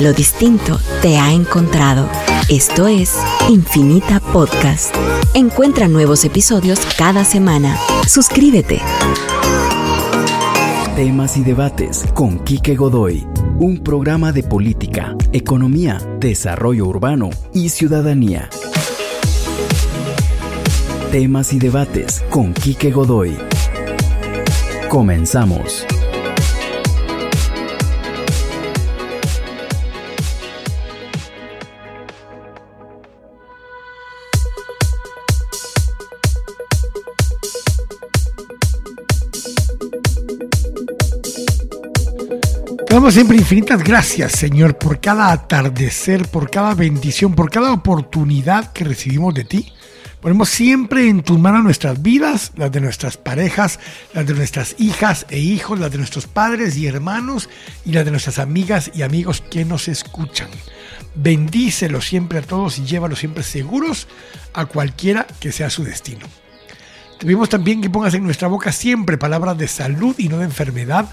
Lo distinto te ha encontrado. Esto es Infinita Podcast. Encuentra nuevos episodios cada semana. Suscríbete. Temas y debates con Quique Godoy. Un programa de política, economía, desarrollo urbano y ciudadanía. Temas y debates con Quique Godoy. Comenzamos. Siempre infinitas gracias, Señor, por cada atardecer, por cada bendición, por cada oportunidad que recibimos de ti. Ponemos siempre en tus manos nuestras vidas, las de nuestras parejas, las de nuestras hijas e hijos, las de nuestros padres y hermanos y las de nuestras amigas y amigos que nos escuchan. Bendícelos siempre a todos y llévalos siempre seguros a cualquiera que sea su destino. Te pedimos también que pongas en nuestra boca siempre palabras de salud y no de enfermedad,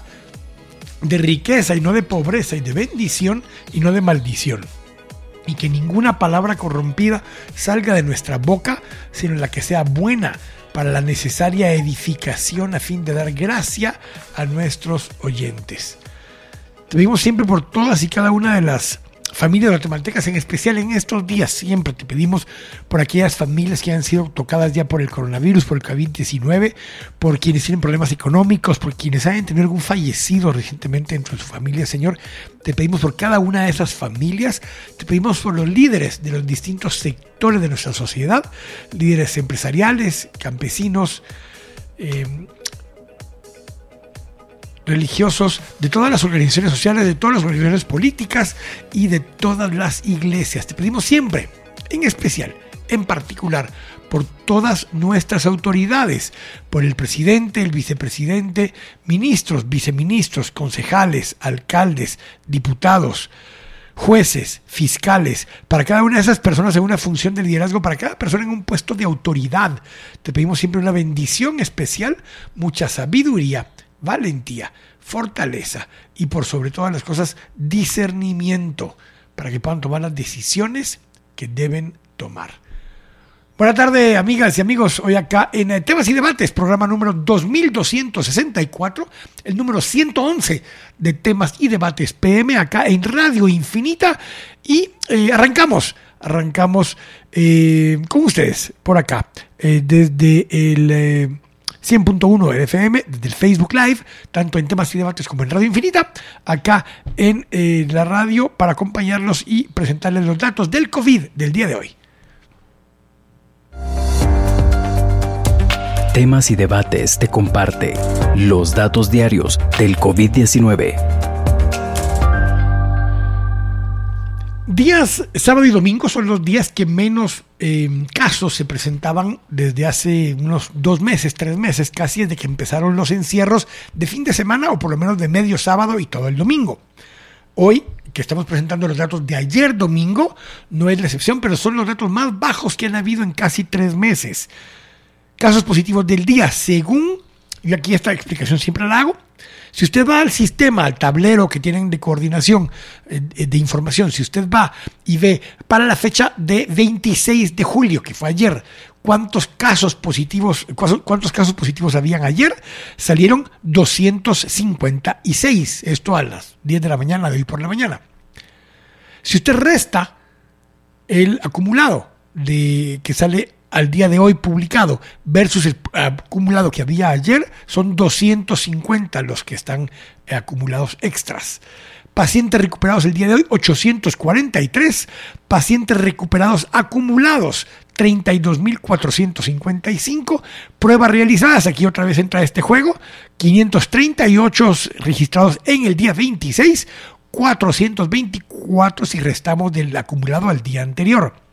de riqueza y no de pobreza, y de bendición y no de maldición. Y que ninguna palabra corrompida salga de nuestra boca, sino la que sea buena para la necesaria edificación a fin de dar gracia a nuestros oyentes. Te pedimos siempre por todas y cada una de las familias guatemaltecas, en especial en estos días, siempre te pedimos por aquellas familias que han sido tocadas ya por el coronavirus, por el COVID-19, por quienes tienen problemas económicos, por quienes hayan tenido algún fallecido recientemente dentro de su familia, Señor. Te pedimos por cada una de esas familias, te pedimos por los líderes de los distintos sectores de nuestra sociedad, líderes empresariales, campesinos, eh, religiosos, de todas las organizaciones sociales, de todas las organizaciones políticas y de todas las iglesias. Te pedimos siempre, en especial, en particular, por todas nuestras autoridades, por el presidente, el vicepresidente, ministros, viceministros, concejales, alcaldes, diputados, jueces, fiscales, para cada una de esas personas en una función de liderazgo, para cada persona en un puesto de autoridad. Te pedimos siempre una bendición especial, mucha sabiduría valentía, fortaleza y por sobre todas las cosas discernimiento para que puedan tomar las decisiones que deben tomar. Buenas tardes, amigas y amigos. Hoy acá en eh, Temas y Debates, programa número 2264, el número 111 de Temas y Debates PM, acá en Radio Infinita. Y eh, arrancamos, arrancamos eh, con ustedes por acá, desde el 100.1 FM, desde el Facebook Live, tanto en temas y debates como en Radio Infinita, acá en eh, la radio para acompañarlos y presentarles los datos del COVID del día de hoy. Temas y debates te comparte los datos diarios del COVID-19 Días sábado y domingo son los días que menos em, casos se presentaban desde hace unos dos meses, tres meses, casi desde que empezaron los encierros de fin de semana o por lo menos de medio sábado y todo el domingo. Hoy, que estamos presentando los datos de ayer domingo, no es la excepción, pero son los datos más bajos que han habido en casi tres meses. Casos positivos del día, según, y aquí esta explicación siempre la hago, si usted va al sistema, al tablero que tienen de coordinación eh, de información, si usted va y ve para la fecha de 26 de julio, que fue ayer, cuántos casos positivos, cuántos casos positivos habían ayer, salieron 256. Esto a las 10 de la mañana de hoy por la mañana. Si usted resta el acumulado de que sale al día de hoy publicado versus el acumulado que había ayer, son 250 los que están acumulados extras. Pacientes recuperados el día de hoy, 843. Pacientes recuperados acumulados, 32.455. Pruebas realizadas, aquí otra vez entra este juego, 538 registrados en el día 26, 424 si restamos del acumulado al día anterior.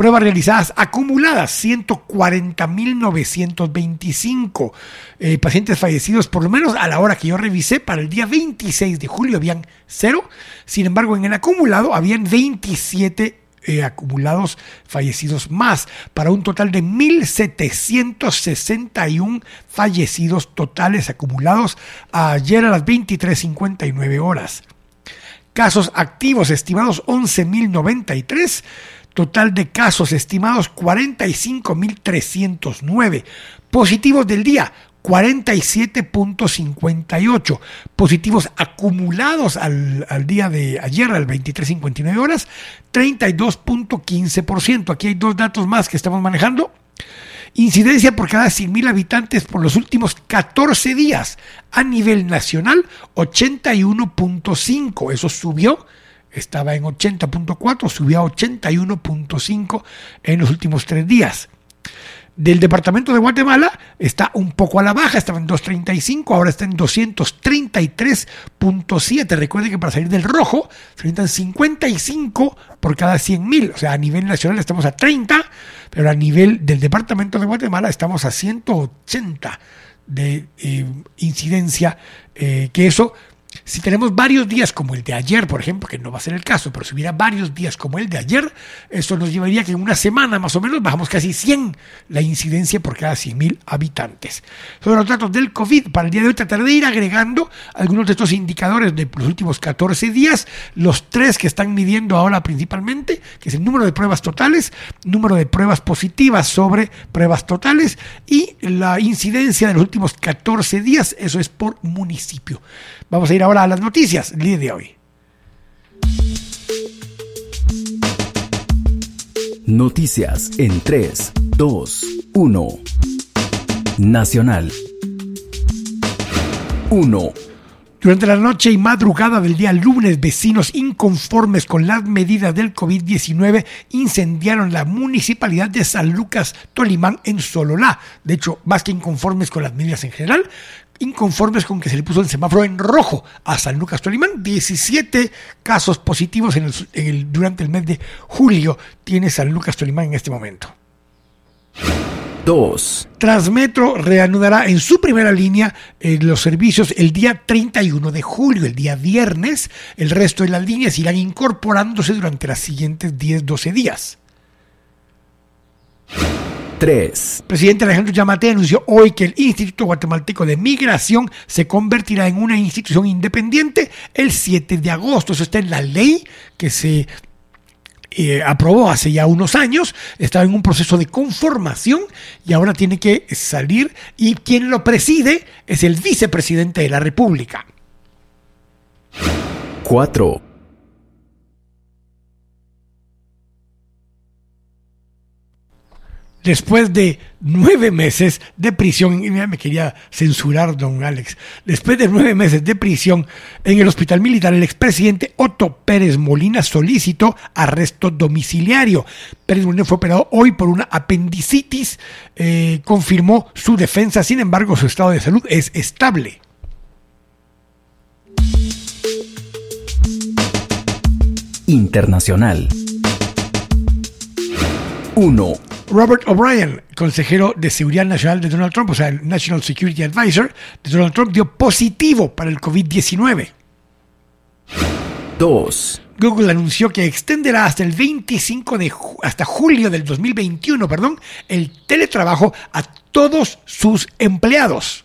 Pruebas realizadas acumuladas, 140.925 eh, pacientes fallecidos, por lo menos a la hora que yo revisé, para el día 26 de julio habían cero. Sin embargo, en el acumulado habían 27 eh, acumulados fallecidos más, para un total de 1.761 fallecidos totales acumulados ayer a las 23.59 horas. Casos activos estimados 11.093. Total de casos estimados 45.309. Positivos del día 47.58. Positivos acumulados al, al, día de ayer, al 23.59 horas, 32.15%. Aquí hay dos datos más que estamos manejando. Incidencia por cada 100.000 habitantes por los últimos 14 días. A nivel nacional, 81.5. Eso subió. Estaba en 80.4, subió a 81.5 en los últimos tres días del departamento de Guatemala está un poco a la baja, estaba en 235, ahora está en 233.7. Recuerden que para salir del rojo se necesitan 55 por cada 100 mil, o sea, a nivel nacional estamos a 30, pero a nivel del departamento de Guatemala estamos a 180 de eh, incidencia, eh, que eso si tenemos varios días como el de ayer, por ejemplo, que no va a ser el caso, pero si hubiera varios días como el de ayer, eso nos llevaría que en una semana más o menos bajamos casi 100 la incidencia por cada 100.000 habitantes. Sobre los datos del COVID, para el día de hoy trataré de ir agregando algunos de estos indicadores de los últimos 14 días, los tres que están midiendo ahora principalmente, que es el número de pruebas totales, número de pruebas positivas sobre pruebas totales y la incidencia de los últimos 14 días, eso es por municipio. Vamos a ir ahora a las noticias el día de hoy. Noticias en 3, 2, 1. Nacional. 1. Durante la noche y madrugada del día lunes, vecinos inconformes con las medidas del COVID-19 incendiaron la municipalidad de San Lucas Tolimán en Sololá. De hecho, más que inconformes con las medidas en general, inconformes con que se le puso el semáforo en rojo a San Lucas Tolimán. 17 casos positivos en el, durante el mes de julio tiene San Lucas Tolimán en este momento. 2. Transmetro reanudará en su primera línea eh, los servicios el día 31 de julio, el día viernes. El resto de las líneas irán incorporándose durante los siguientes 10-12 días. 3. Presidente Alejandro Yamate anunció hoy que el Instituto Guatemalteco de Migración se convertirá en una institución independiente el 7 de agosto. Eso está en la ley que se eh, aprobó hace ya unos años, estaba en un proceso de conformación y ahora tiene que salir y quien lo preside es el vicepresidente de la República. 4. Después de nueve meses de prisión, y me quería censurar don Alex, después de nueve meses de prisión en el hospital militar, el expresidente Otto Pérez Molina solicitó arresto domiciliario. Pérez Molina fue operado hoy por una apendicitis, eh, confirmó su defensa, sin embargo su estado de salud es estable. Internacional 1. Robert O'Brien, consejero de Seguridad Nacional de Donald Trump, o sea, el National Security Advisor de Donald Trump, dio positivo para el COVID-19. 2. Google anunció que extenderá hasta el 25 de hasta julio del 2021, perdón, el teletrabajo a todos sus empleados.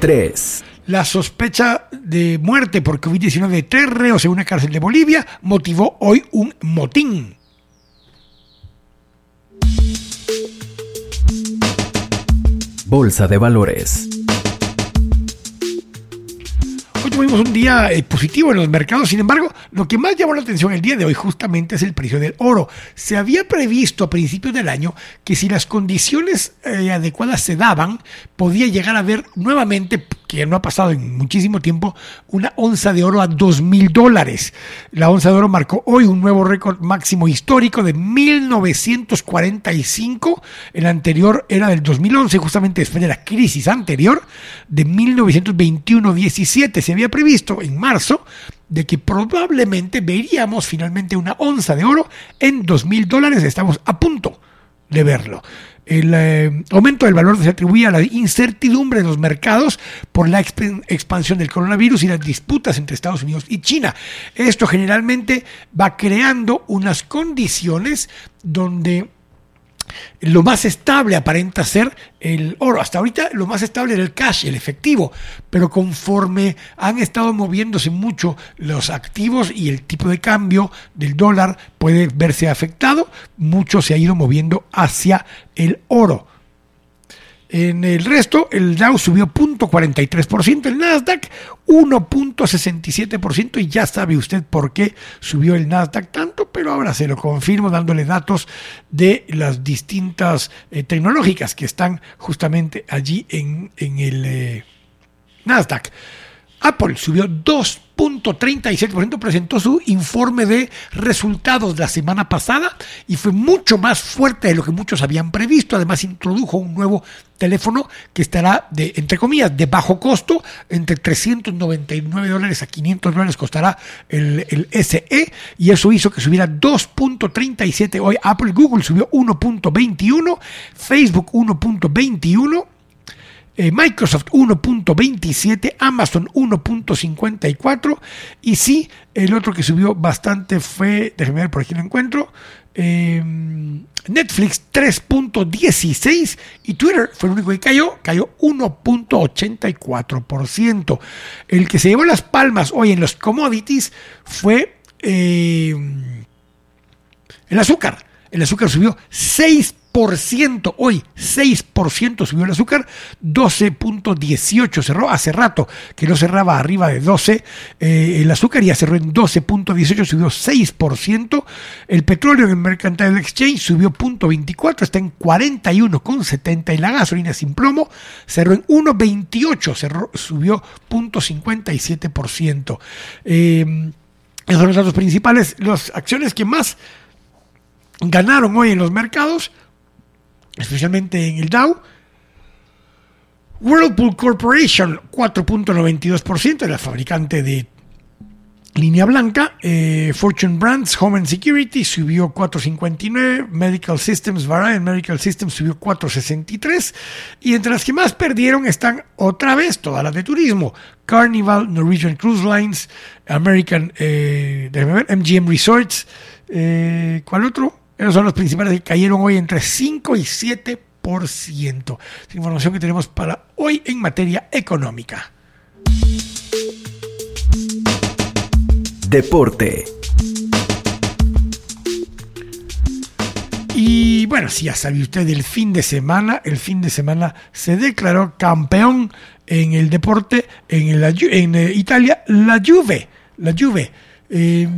3. La sospecha de muerte por COVID-19 de tres reos en una cárcel de Bolivia motivó hoy un motín. Bolsa de Valores. Hoy tuvimos un día eh, positivo en los mercados, sin embargo, lo que más llamó la atención el día de hoy justamente es el precio del oro. Se había previsto a principios del año que si las condiciones eh, adecuadas se daban, podía llegar a ver nuevamente que no ha pasado en muchísimo tiempo, una onza de oro a 2 mil dólares. La onza de oro marcó hoy un nuevo récord máximo histórico de 1945. El anterior era del 2011, justamente después de la crisis anterior, de 1921-17. Se había previsto en marzo de que probablemente veríamos finalmente una onza de oro en 2 mil dólares. Estamos a punto de verlo. El eh, aumento del valor se atribuye a la incertidumbre de los mercados por la expansión del coronavirus y las disputas entre Estados Unidos y China. Esto generalmente va creando unas condiciones donde lo más estable aparenta ser el oro. Hasta ahorita lo más estable era el cash, el efectivo, pero conforme han estado moviéndose mucho los activos y el tipo de cambio del dólar puede verse afectado, mucho se ha ido moviendo hacia el oro. En el resto, el Dow subió 0.43%, el Nasdaq 1.67% y ya sabe usted por qué subió el Nasdaq tanto, pero ahora se lo confirmo dándole datos de las distintas eh, tecnológicas que están justamente allí en, el eh, Nasdaq. Apple subió 2.37%, presentó su informe de resultados la semana pasada y fue mucho más fuerte de lo que muchos habían previsto. Además, introdujo un nuevo teléfono que estará de, entre comillas, de bajo costo, entre 399 dólares a 500 dólares costará el, el SE y eso hizo que subiera 2.37. Hoy Apple, Google subió 1.21, Facebook 1.21 eh, Microsoft 1.27, Amazon 1.54 y sí, el otro que subió bastante fue, déjenme ver por aquí lo encuentro, em, Netflix 3.16 y Twitter fue el único que cayó, cayó 1.84%. El que se llevó las palmas hoy en los commodities fue em, el azúcar. El azúcar subió 6 hoy 6% subió el azúcar, 12.18 cerró hace rato que no cerraba arriba de 12 eh, el azúcar ya cerró en 12.18 subió 6%, el petróleo en el Mercantile Exchange subió 0.24 está en 41.70 y la gasolina sin plomo cerró en 1.28 cerró, subió 0.57%. Eh, esos son los datos principales, las acciones que más ganaron hoy en los mercados especialmente en el Dow. Whirlpool Corporation, 4.92%, la fabricante de línea blanca. Eh, Fortune Brands, Home and Security subió 4.59. Medical Systems, Variant Medical Systems subió 4.63. Y entre las que más perdieron están otra vez todas las de turismo. Carnival, Norwegian Cruise Lines, American, eh, MGM Resorts. Eh, ¿Cuál otro? Esos son los principales que cayeron hoy entre 5 y 7%. Es información que tenemos para hoy en materia económica. Deporte. Y bueno, si ya sabe usted el fin de semana, el fin de semana se declaró campeón en el deporte en, en eh, Italia, la Juve. La Juve eh,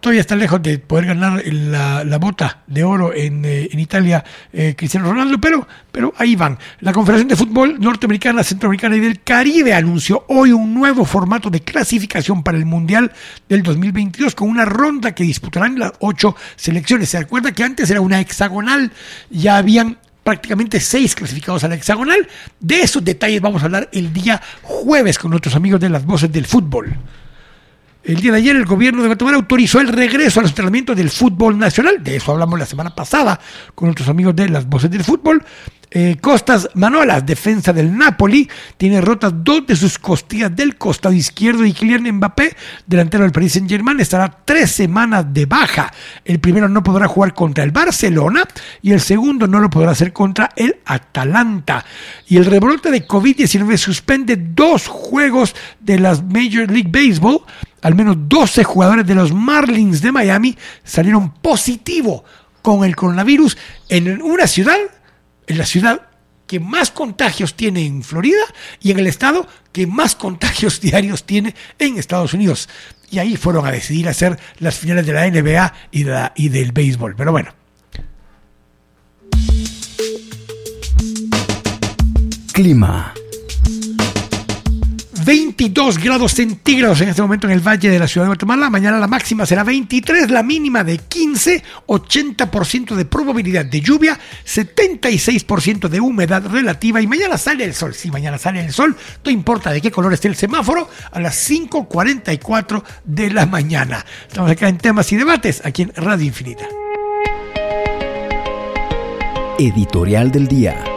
todavía está lejos de poder ganar la, bota de oro en, eh, Italia eh, Cristiano Ronaldo, pero, pero ahí van. La Confederación de Fútbol Norteamericana, Centroamericana y del Caribe anunció hoy un nuevo formato de clasificación para el Mundial del 2022 con una ronda que disputarán las ocho selecciones. Se acuerda que antes era una hexagonal, ya habían prácticamente seis clasificados a la hexagonal. De esos detalles vamos a hablar el día jueves con nuestros amigos de las voces del fútbol. El día de ayer el gobierno de Guatemala autorizó el regreso a los entrenamientos del fútbol nacional. De eso hablamos la semana pasada con nuestros amigos de las voces del fútbol. Eh, Costas Manolas, defensa del Napoli, tiene rotas dos de sus costillas del costado izquierdo y Kylian Mbappé, delantero del Paris Saint Germain, estará tres semanas de baja. El primero no podrá jugar contra el Barcelona y el segundo no lo podrá hacer contra el Atalanta. Y el rebrote de COVID-19 suspende dos juegos de las Major League Baseball. Al menos 12 jugadores de los Marlins de Miami salieron positivo con el coronavirus en una ciudad en la ciudad que más contagios tiene en Florida y en el estado que más contagios diarios tiene en Estados Unidos. Y ahí fueron a decidir hacer las finales de la NBA y, y del béisbol. Pero bueno. Clima. 22 grados centígrados en este momento en el valle de la ciudad de Guatemala. Mañana la máxima será 23, la mínima de 15, 80% de probabilidad de lluvia, 76% de humedad relativa y mañana sale el sol. Sí, mañana sale el sol, no importa de qué color esté el semáforo, a las 5.44 de la mañana. Estamos acá en temas y debates, aquí en Radio Infinita. Editorial del día.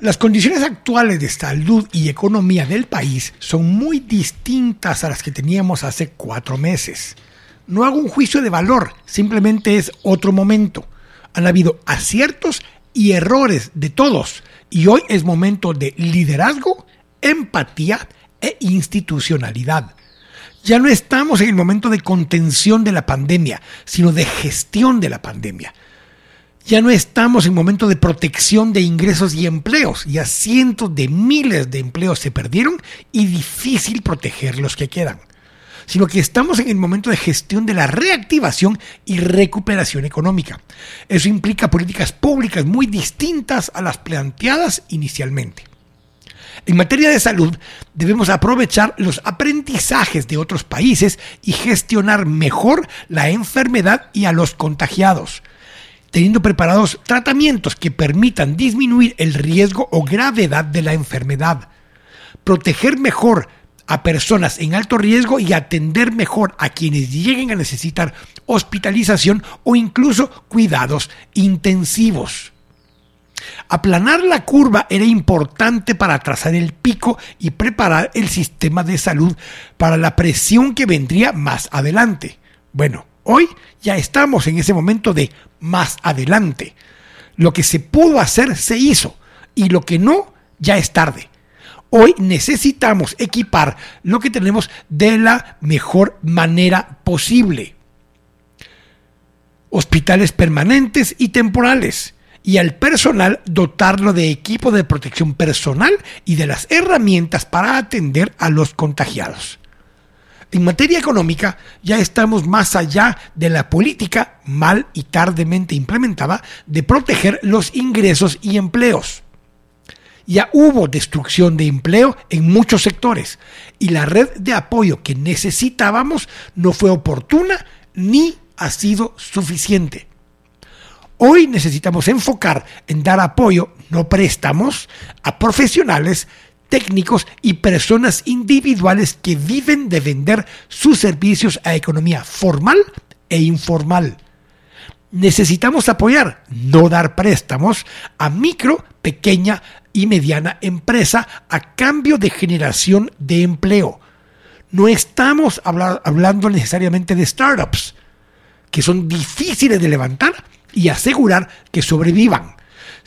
Las condiciones actuales de salud y economía del país son muy distintas a las que teníamos hace cuatro meses. no hago un juicio de valor, simplemente es otro momento. Han habido aciertos y errores de todos y hoy es momento de liderazgo, empatía e institucionalidad. Ya no estamos en el momento de contención de la pandemia, sino de gestión de la pandemia. Ya no estamos en momento de protección de ingresos y empleos. Ya cientos de miles de empleos se perdieron y difícil proteger los que quedan. Sino que estamos en el momento de gestión de la reactivación y recuperación económica. Eso implica políticas públicas muy distintas a las planteadas inicialmente. En materia de salud, debemos aprovechar los aprendizajes de otros países y gestionar mejor la enfermedad y a los contagiados teniendo preparados tratamientos que permitan disminuir el riesgo o gravedad de la enfermedad, proteger mejor a personas en alto riesgo y atender mejor a quienes lleguen a necesitar hospitalización o incluso cuidados intensivos. Aplanar la curva era importante para trazar el pico y preparar el sistema de salud para la presión que vendría más adelante. Bueno, Hoy ya estamos en ese momento de más adelante. Lo que se pudo hacer se hizo y lo que no ya es tarde. Hoy necesitamos equipar lo que tenemos de la mejor manera posible. Hospitales permanentes y temporales. Y al personal dotarlo de equipo de protección personal y de las herramientas para atender a los contagiados. En materia económica ya estamos más allá de la política mal y tardemente implementada de proteger los ingresos y empleos. Ya hubo destrucción de empleo en muchos sectores y la red de apoyo que necesitábamos no fue oportuna ni ha sido suficiente. Hoy necesitamos enfocar en dar apoyo, no préstamos, a profesionales técnicos y personas individuales que viven de vender sus servicios a economía formal e informal. Necesitamos apoyar, no dar préstamos a micro, pequeña y mediana empresa a cambio de generación de empleo. No estamos hablando necesariamente de startups, que son difíciles de levantar y asegurar que sobrevivan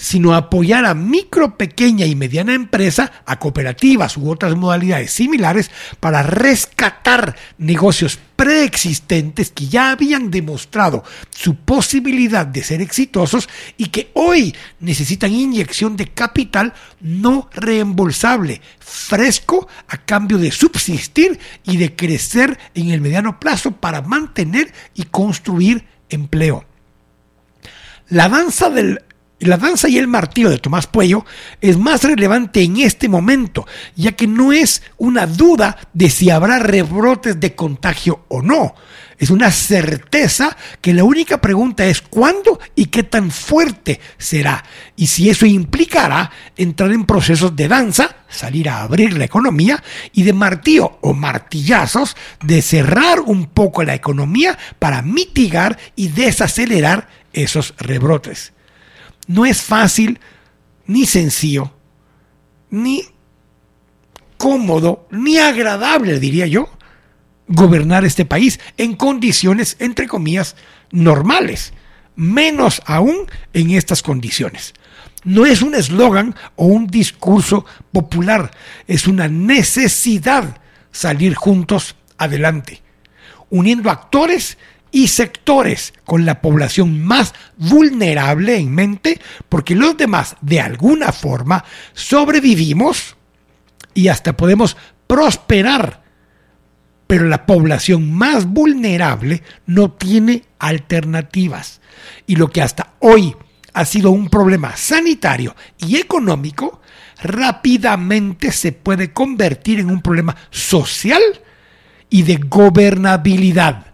sino apoyar a micro, pequeña y mediana empresa, a cooperativas u otras modalidades similares para rescatar negocios preexistentes que ya habían demostrado su posibilidad de ser exitosos y que hoy necesitan inyección de capital no reembolsable, fresco a cambio de subsistir y de crecer en el mediano plazo para mantener y construir empleo. La danza del la danza y el martillo de Tomás Puello es más relevante en este momento, ya que no es una duda de si habrá rebrotes de contagio o no. Es una certeza que la única pregunta es cuándo y qué tan fuerte será. Y si eso implicará entrar en procesos de danza, salir a abrir la economía, y de martillo o martillazos, de cerrar un poco la economía para mitigar y desacelerar esos rebrotes no es fácil, ni sencillo, ni cómodo, ni agradable, diría yo, gobernar este país en condiciones, entre comillas, normales, menos aún en estas condiciones. No es un eslogan o un discurso popular, es una necesidad salir juntos adelante, uniendo actores y sectores con la población más vulnerable en mente, porque los demás de alguna forma sobrevivimos y hasta podemos prosperar, pero la población más vulnerable no tiene alternativas. Y lo que hasta hoy ha sido un problema sanitario y económico, rápidamente se puede convertir en un problema social y de gobernabilidad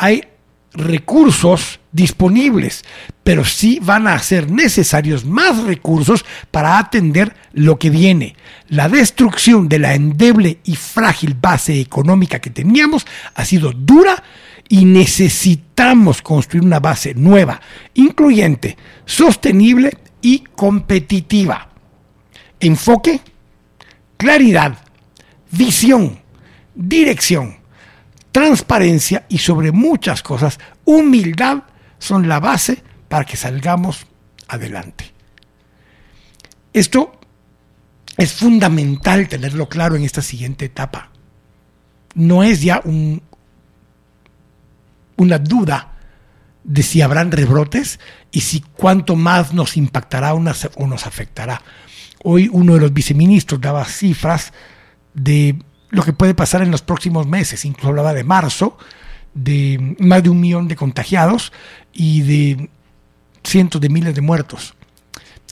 hay recursos disponibles, pero sí van a ser necesarios más recursos para atender lo que viene. La destrucción de la endeble y frágil base económica que teníamos ha sido dura y necesitamos construir una base nueva, incluyente, sostenible y competitiva. Enfoque, claridad, visión, dirección transparencia y sobre muchas cosas, humildad son la base para que salgamos adelante. Esto es fundamental tenerlo claro en esta siguiente etapa. No es ya un, una duda de si habrán rebrotes y si cuánto más nos impactará o nos afectará. Hoy uno de los viceministros daba cifras de lo que puede pasar en los próximos meses, incluso hablaba de marzo, de más de un millón de contagiados y de cientos de miles de muertos.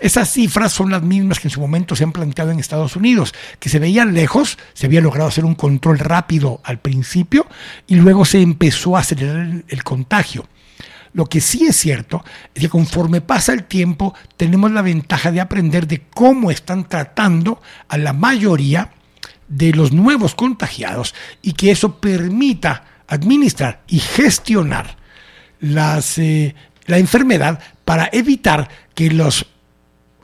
Esas cifras son las mismas que en su momento se han planteado en Estados Unidos, que se veían lejos, se había logrado hacer un control rápido al principio y luego se empezó a acelerar el, contagio. Lo que sí es cierto es que conforme pasa el tiempo tenemos la ventaja de aprender de cómo están tratando a la mayoría de los nuevos contagiados y que eso permita administrar y gestionar las, eh, la enfermedad para evitar que los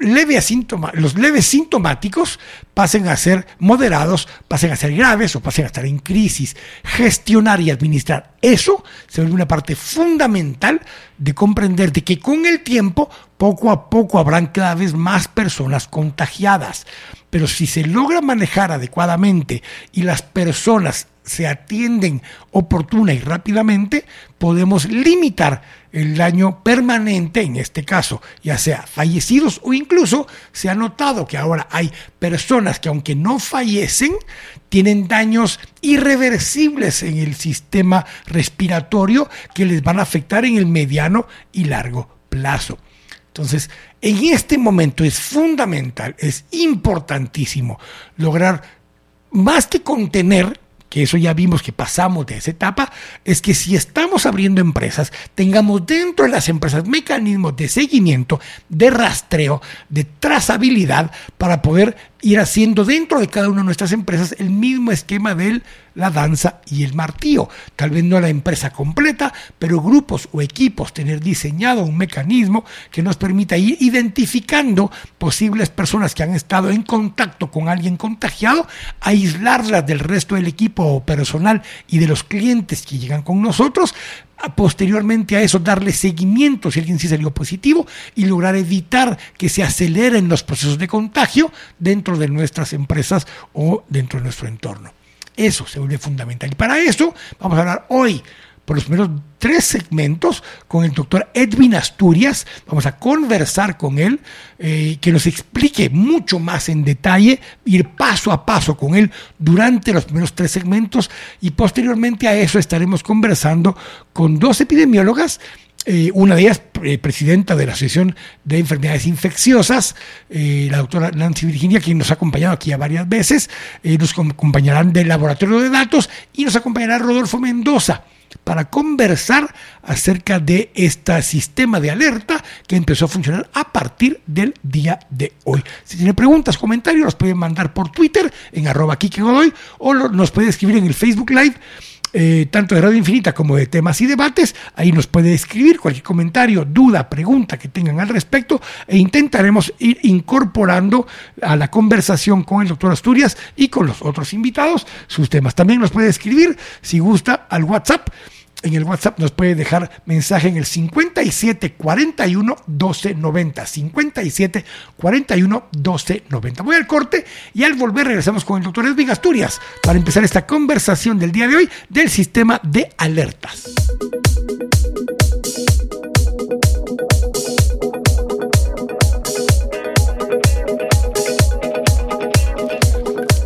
los leves sintomáticos pasen a ser moderados, pasen a ser graves o pasen a estar en crisis. Gestionar y administrar eso se vuelve una parte fundamental de comprender de que con el tiempo poco a poco habrán cada vez más personas contagiadas. Pero si se logra manejar adecuadamente y las personas se atienden oportuna y rápidamente, podemos limitar el daño permanente, en este caso, ya sea fallecidos o incluso se ha notado que ahora hay personas que aunque no fallecen, tienen daños irreversibles en el sistema respiratorio que les van a afectar en el mediano y largo plazo. Entonces, en este momento es fundamental, es importantísimo lograr más que contener que eso ya vimos que pasamos de esa etapa, es que si estamos abriendo empresas, tengamos dentro de las empresas mecanismos de seguimiento, de rastreo, de trazabilidad para poder ir haciendo dentro de cada una de nuestras empresas el mismo esquema de la danza y el martillo. Tal vez no la empresa completa, pero grupos o equipos tener diseñado un mecanismo que nos permita ir identificando posibles personas que han estado en contacto con alguien contagiado, aislarlas del resto del equipo personal y de los clientes que llegan con nosotros, posteriormente a eso darle seguimiento si alguien sí salió positivo y lograr evitar que se aceleren los procesos de contagio dentro de nuestras empresas o dentro de nuestro entorno. Eso se vuelve fundamental. Y para eso vamos a hablar hoy por los primeros tres segmentos con el doctor Edwin Asturias. Vamos a conversar con él, eh, que nos explique mucho más en detalle, ir paso a paso con él durante los primeros tres segmentos y posteriormente a eso estaremos conversando con dos epidemiólogas. Eh, una de ellas, eh, presidenta de la Asociación de Enfermedades Infecciosas, la doctora Nancy Virginia, quien nos ha acompañado aquí ya varias veces, nos acompañarán del Laboratorio de Datos y nos acompañará Rodolfo Mendoza, para conversar acerca de este sistema de alerta que empezó a funcionar a partir del día de hoy. Si tiene preguntas, comentarios, los pueden mandar por Twitter en arroba o nos puede escribir en el Facebook Live. Eh, tanto de Radio Infinita como de temas y debates. Ahí nos puede escribir cualquier comentario, duda, pregunta que tengan al respecto e intentaremos ir incorporando a la conversación con el doctor Asturias y con los otros invitados sus temas. También nos puede escribir, si gusta, al WhatsApp en el WhatsApp nos puede dejar mensaje en el 57 41 12 90. 57 41 12 90. Voy al corte y al volver regresamos con el doctor Edwin Asturias para empezar esta conversación del día de hoy del sistema de alertas.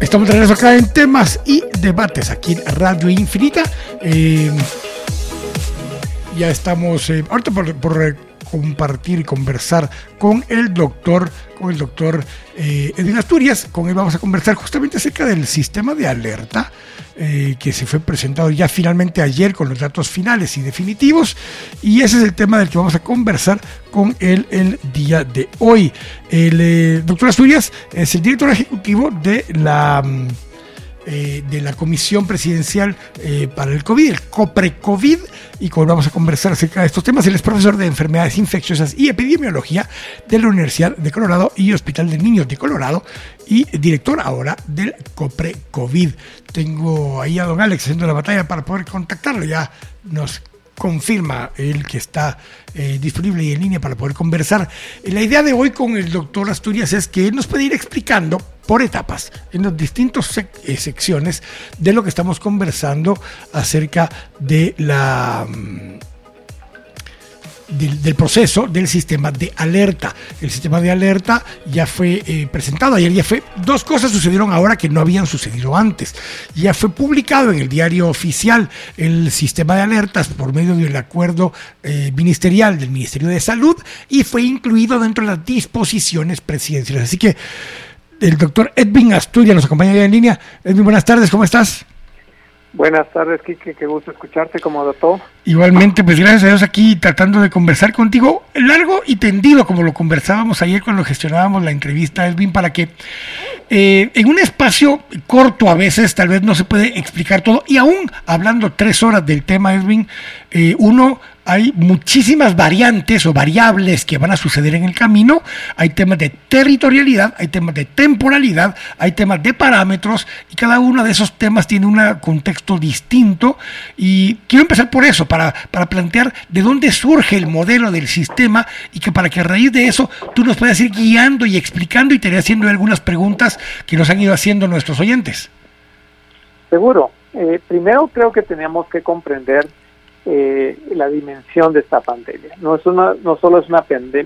Estamos de regreso acá en temas y debates aquí en Radio Infinita. Eh, ya estamos, eh, ahorita por, por, compartir y conversar con el doctor, con el doctor eh, Edwin Asturias, con él vamos a conversar justamente acerca del sistema de alerta eh, que se fue presentado ya finalmente ayer con los datos finales y definitivos, y ese es el tema del que vamos a conversar con él el día de hoy. El doctor Asturias es el director ejecutivo de la... Eh, de la Comisión Presidencial eh, para el COVID, el COPRE-COVID, y hoy vamos a conversar acerca de estos temas. Él es profesor de enfermedades infecciosas y epidemiología de la Universidad de Colorado y Hospital de Niños de Colorado y director ahora del COPRE-COVID. Tengo ahí a don Alex haciendo la batalla para poder contactarlo. Ya nos confirma el que está eh, disponible y en línea para poder conversar. La idea de hoy con el doctor Asturias es que él nos puede ir explicando por etapas, en las distintas eh, secciones de lo que estamos conversando acerca de la... Del, proceso del sistema de alerta. El sistema de alerta ya fue eh, presentado ayer, ya fue, dos cosas sucedieron ahora que no habían sucedido antes. Ya fue publicado en el diario oficial el sistema de alertas por medio del acuerdo eh, ministerial del Ministerio de Salud y fue incluido dentro de las disposiciones presidenciales. Así que el doctor Edwin Asturias nos acompaña en línea. Edwin, buenas tardes, ¿cómo estás? Buenas tardes, Kike, qué gusto escucharte como doctor. Igualmente, pues gracias a Dios aquí tratando de conversar contigo largo y tendido, como lo conversábamos ayer cuando gestionábamos la entrevista, Edwin, para que eh, en un espacio corto a veces tal vez no se puede explicar todo, y aún hablando tres horas del tema, Edwin, eh, uno hay muchísimas variantes o variables que van a suceder en el camino. Hay temas de territorialidad, hay temas de temporalidad, hay temas de parámetros y cada uno de esos temas tiene un contexto distinto. Y quiero empezar por eso, para, para plantear de dónde surge el modelo del sistema y que para que a raíz de eso tú nos puedas ir guiando y explicando y te iré haciendo algunas preguntas que nos han ido haciendo nuestros oyentes. Seguro. Eh, primero creo que tenemos que comprender eh, la dimensión de esta pandemia. No, es una, no solo es una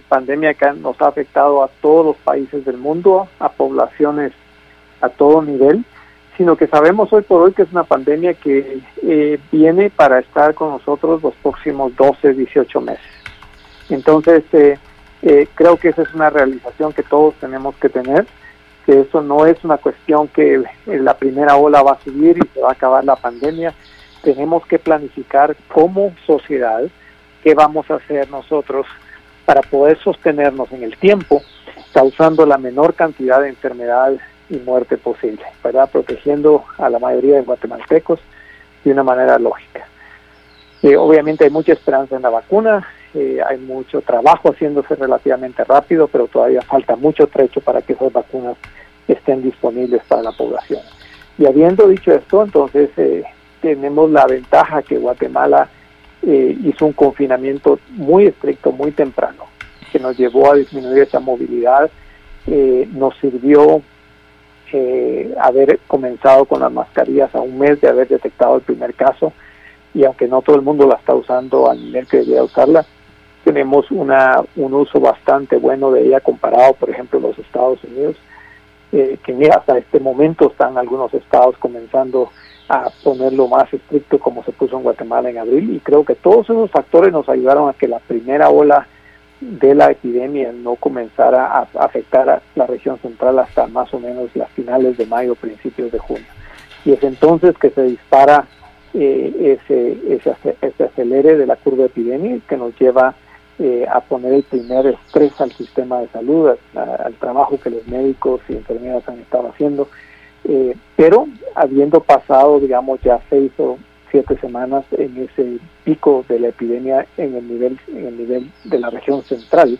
pandemia que nos ha afectado a todos los países del mundo, a poblaciones a todo nivel, sino que sabemos hoy por hoy que es una pandemia que eh, viene para estar con nosotros los próximos 12, 18 meses. Entonces, eh, eh, creo que esa es una realización que todos tenemos que tener, que eso no es una cuestión que la primera ola va a subir y se va a acabar la pandemia, tenemos que planificar como sociedad qué vamos a hacer nosotros para poder sostenernos en el tiempo, causando la menor cantidad de enfermedades y muerte posible, ¿verdad? Protegiendo a la mayoría de guatemaltecos de una manera lógica. Eh, obviamente hay mucha esperanza en la vacuna, eh, hay mucho trabajo haciéndose relativamente rápido, pero todavía falta mucho trecho para que esas vacunas estén disponibles para la población. Y habiendo dicho esto, entonces eh, tenemos la ventaja que Guatemala eh, hizo un confinamiento muy estricto, muy temprano, que nos llevó a disminuir esa movilidad, eh, nos sirvió eh, haber comenzado con las mascarillas a un mes de haber detectado el primer caso, y aunque no todo el mundo la está usando al nivel que debería usarla, tenemos una, un uso bastante bueno de ella comparado, por ejemplo, los Estados Unidos, que hasta este momento están algunos estados comenzando a ponerlo más estricto como se puso en Guatemala en abril y creo que todos esos factores nos ayudaron a que la primera ola de la epidemia no comenzara a afectar a la región central hasta más o menos las finales de mayo, principios de junio. Y es entonces que se dispara eh, ese, ese, acelere de la curva de epidemia que nos lleva eh, a poner el primer estrés al sistema de salud, al trabajo que los médicos y enfermeras han estado haciendo eh, pero habiendo pasado, digamos, ya seis o siete semanas en ese pico de la epidemia en el nivel, en el nivel de la región central,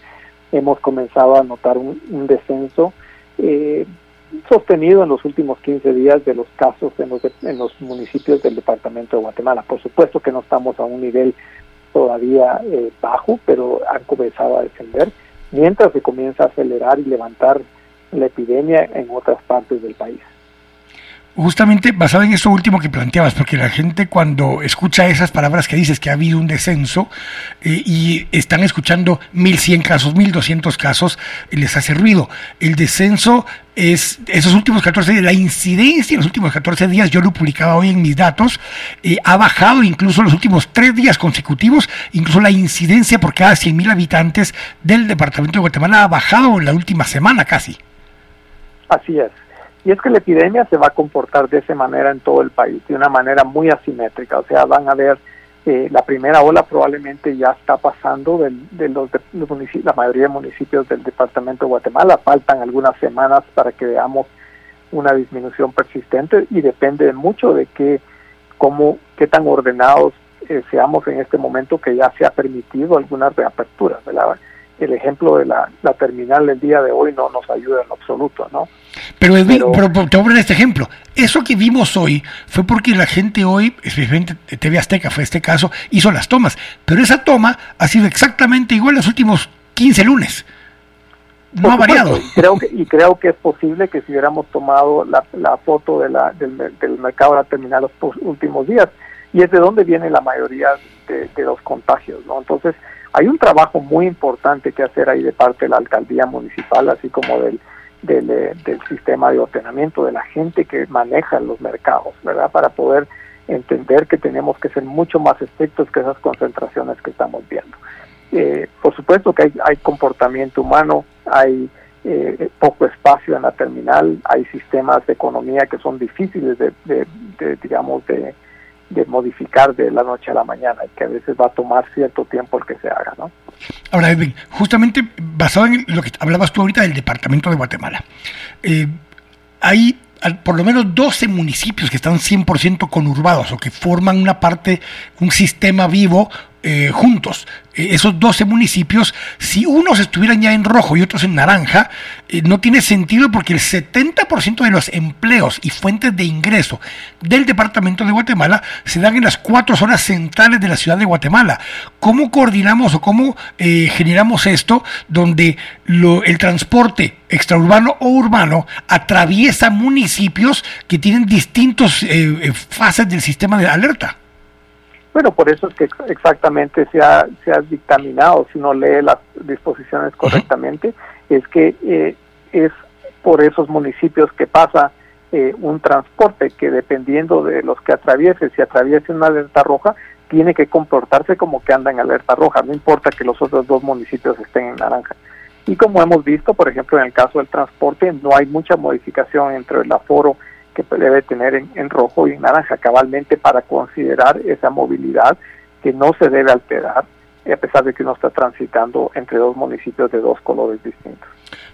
hemos comenzado a notar un, descenso eh, sostenido en los últimos 15 días de los casos en los, municipios del departamento de Guatemala. Por supuesto que no estamos a un nivel todavía eh, bajo, pero han comenzado a descender, mientras se comienza a acelerar y levantar la epidemia en otras partes del país justamente basado en eso último que planteabas, porque la gente cuando escucha esas palabras que dices que ha habido un descenso eh, y están escuchando 1100 casos, 1200 casos, les hace ruido. El descenso es esos últimos 14 días, la incidencia en los últimos 14 días, yo lo publicaba hoy en mis datos, eh, ha bajado incluso los últimos tres días consecutivos, incluso la incidencia por cada 100.000 habitantes del departamento de Guatemala ha bajado en la última semana casi. Así es. Y es que la epidemia se va a comportar de esa manera en todo el país, de una manera muy asimétrica. O sea, van a ver, eh, la primera ola probablemente ya está pasando de, los, la mayoría de municipios del departamento de Guatemala. Faltan algunas semanas para que veamos una disminución persistente y depende mucho de qué, cómo, qué tan ordenados eh, seamos en este momento que ya se ha permitido algunas reaperturas. ¿verdad? El ejemplo de la, terminal del día de hoy no nos ayuda en absoluto, ¿no? Pero, Edwin, pero, te voy a poner este ejemplo. Eso que vimos hoy fue porque la gente hoy, especialmente TV Azteca fue este caso, hizo las tomas. Pero esa toma ha sido exactamente igual los últimos 15 lunes. No ha variado. Y creo, que, y creo que es posible que si hubiéramos tomado la, foto de la, del, mercado de la terminal los últimos días, y es de donde viene la mayoría de, los contagios, ¿no? Entonces, hay un trabajo muy importante que hacer ahí de parte de la alcaldía municipal, así como del, del, eh, del sistema de ordenamiento, de la gente que maneja los mercados, ¿verdad? Para poder entender que tenemos que ser mucho más estrictos que esas concentraciones que estamos viendo. Eh, por supuesto que hay, hay comportamiento humano, hay eh, poco espacio en la terminal, hay sistemas de economía que son difíciles de, digamos, de, modificar de la noche a la mañana y que a veces va a tomar cierto tiempo el que se haga, ¿no? Ahora, Edwin, justamente basado en lo que hablabas tú ahorita del departamento de Guatemala, eh, hay por lo menos 12 municipios que están 100% conurbados o que forman una parte, un sistema vivo eh, juntos. Eh, esos 12 municipios, si unos estuvieran ya en rojo y otros en naranja, eh, no tiene sentido porque el 70% de los empleos y fuentes de ingreso del departamento de Guatemala se dan en las cuatro zonas centrales de la ciudad de Guatemala. ¿Cómo coordinamos o cómo generamos esto donde el transporte extraurbano o urbano atraviesa municipios que tienen distintas fases del sistema de alerta? Bueno, por eso es que exactamente se ha, se ha dictaminado, si uno lee las disposiciones correctamente, es que eh, es por esos municipios que pasa eh, un transporte que dependiendo de los que atraviese, si atraviese una alerta roja, tiene que comportarse como que anda en alerta roja, no importa que los otros dos municipios estén en naranja. Y como hemos visto, por ejemplo, en el caso del transporte, no hay mucha modificación entre el aforo que debe tener en, rojo y en naranja cabalmente para considerar esa movilidad que no se debe alterar a pesar de que uno está transitando entre dos municipios de dos colores distintos.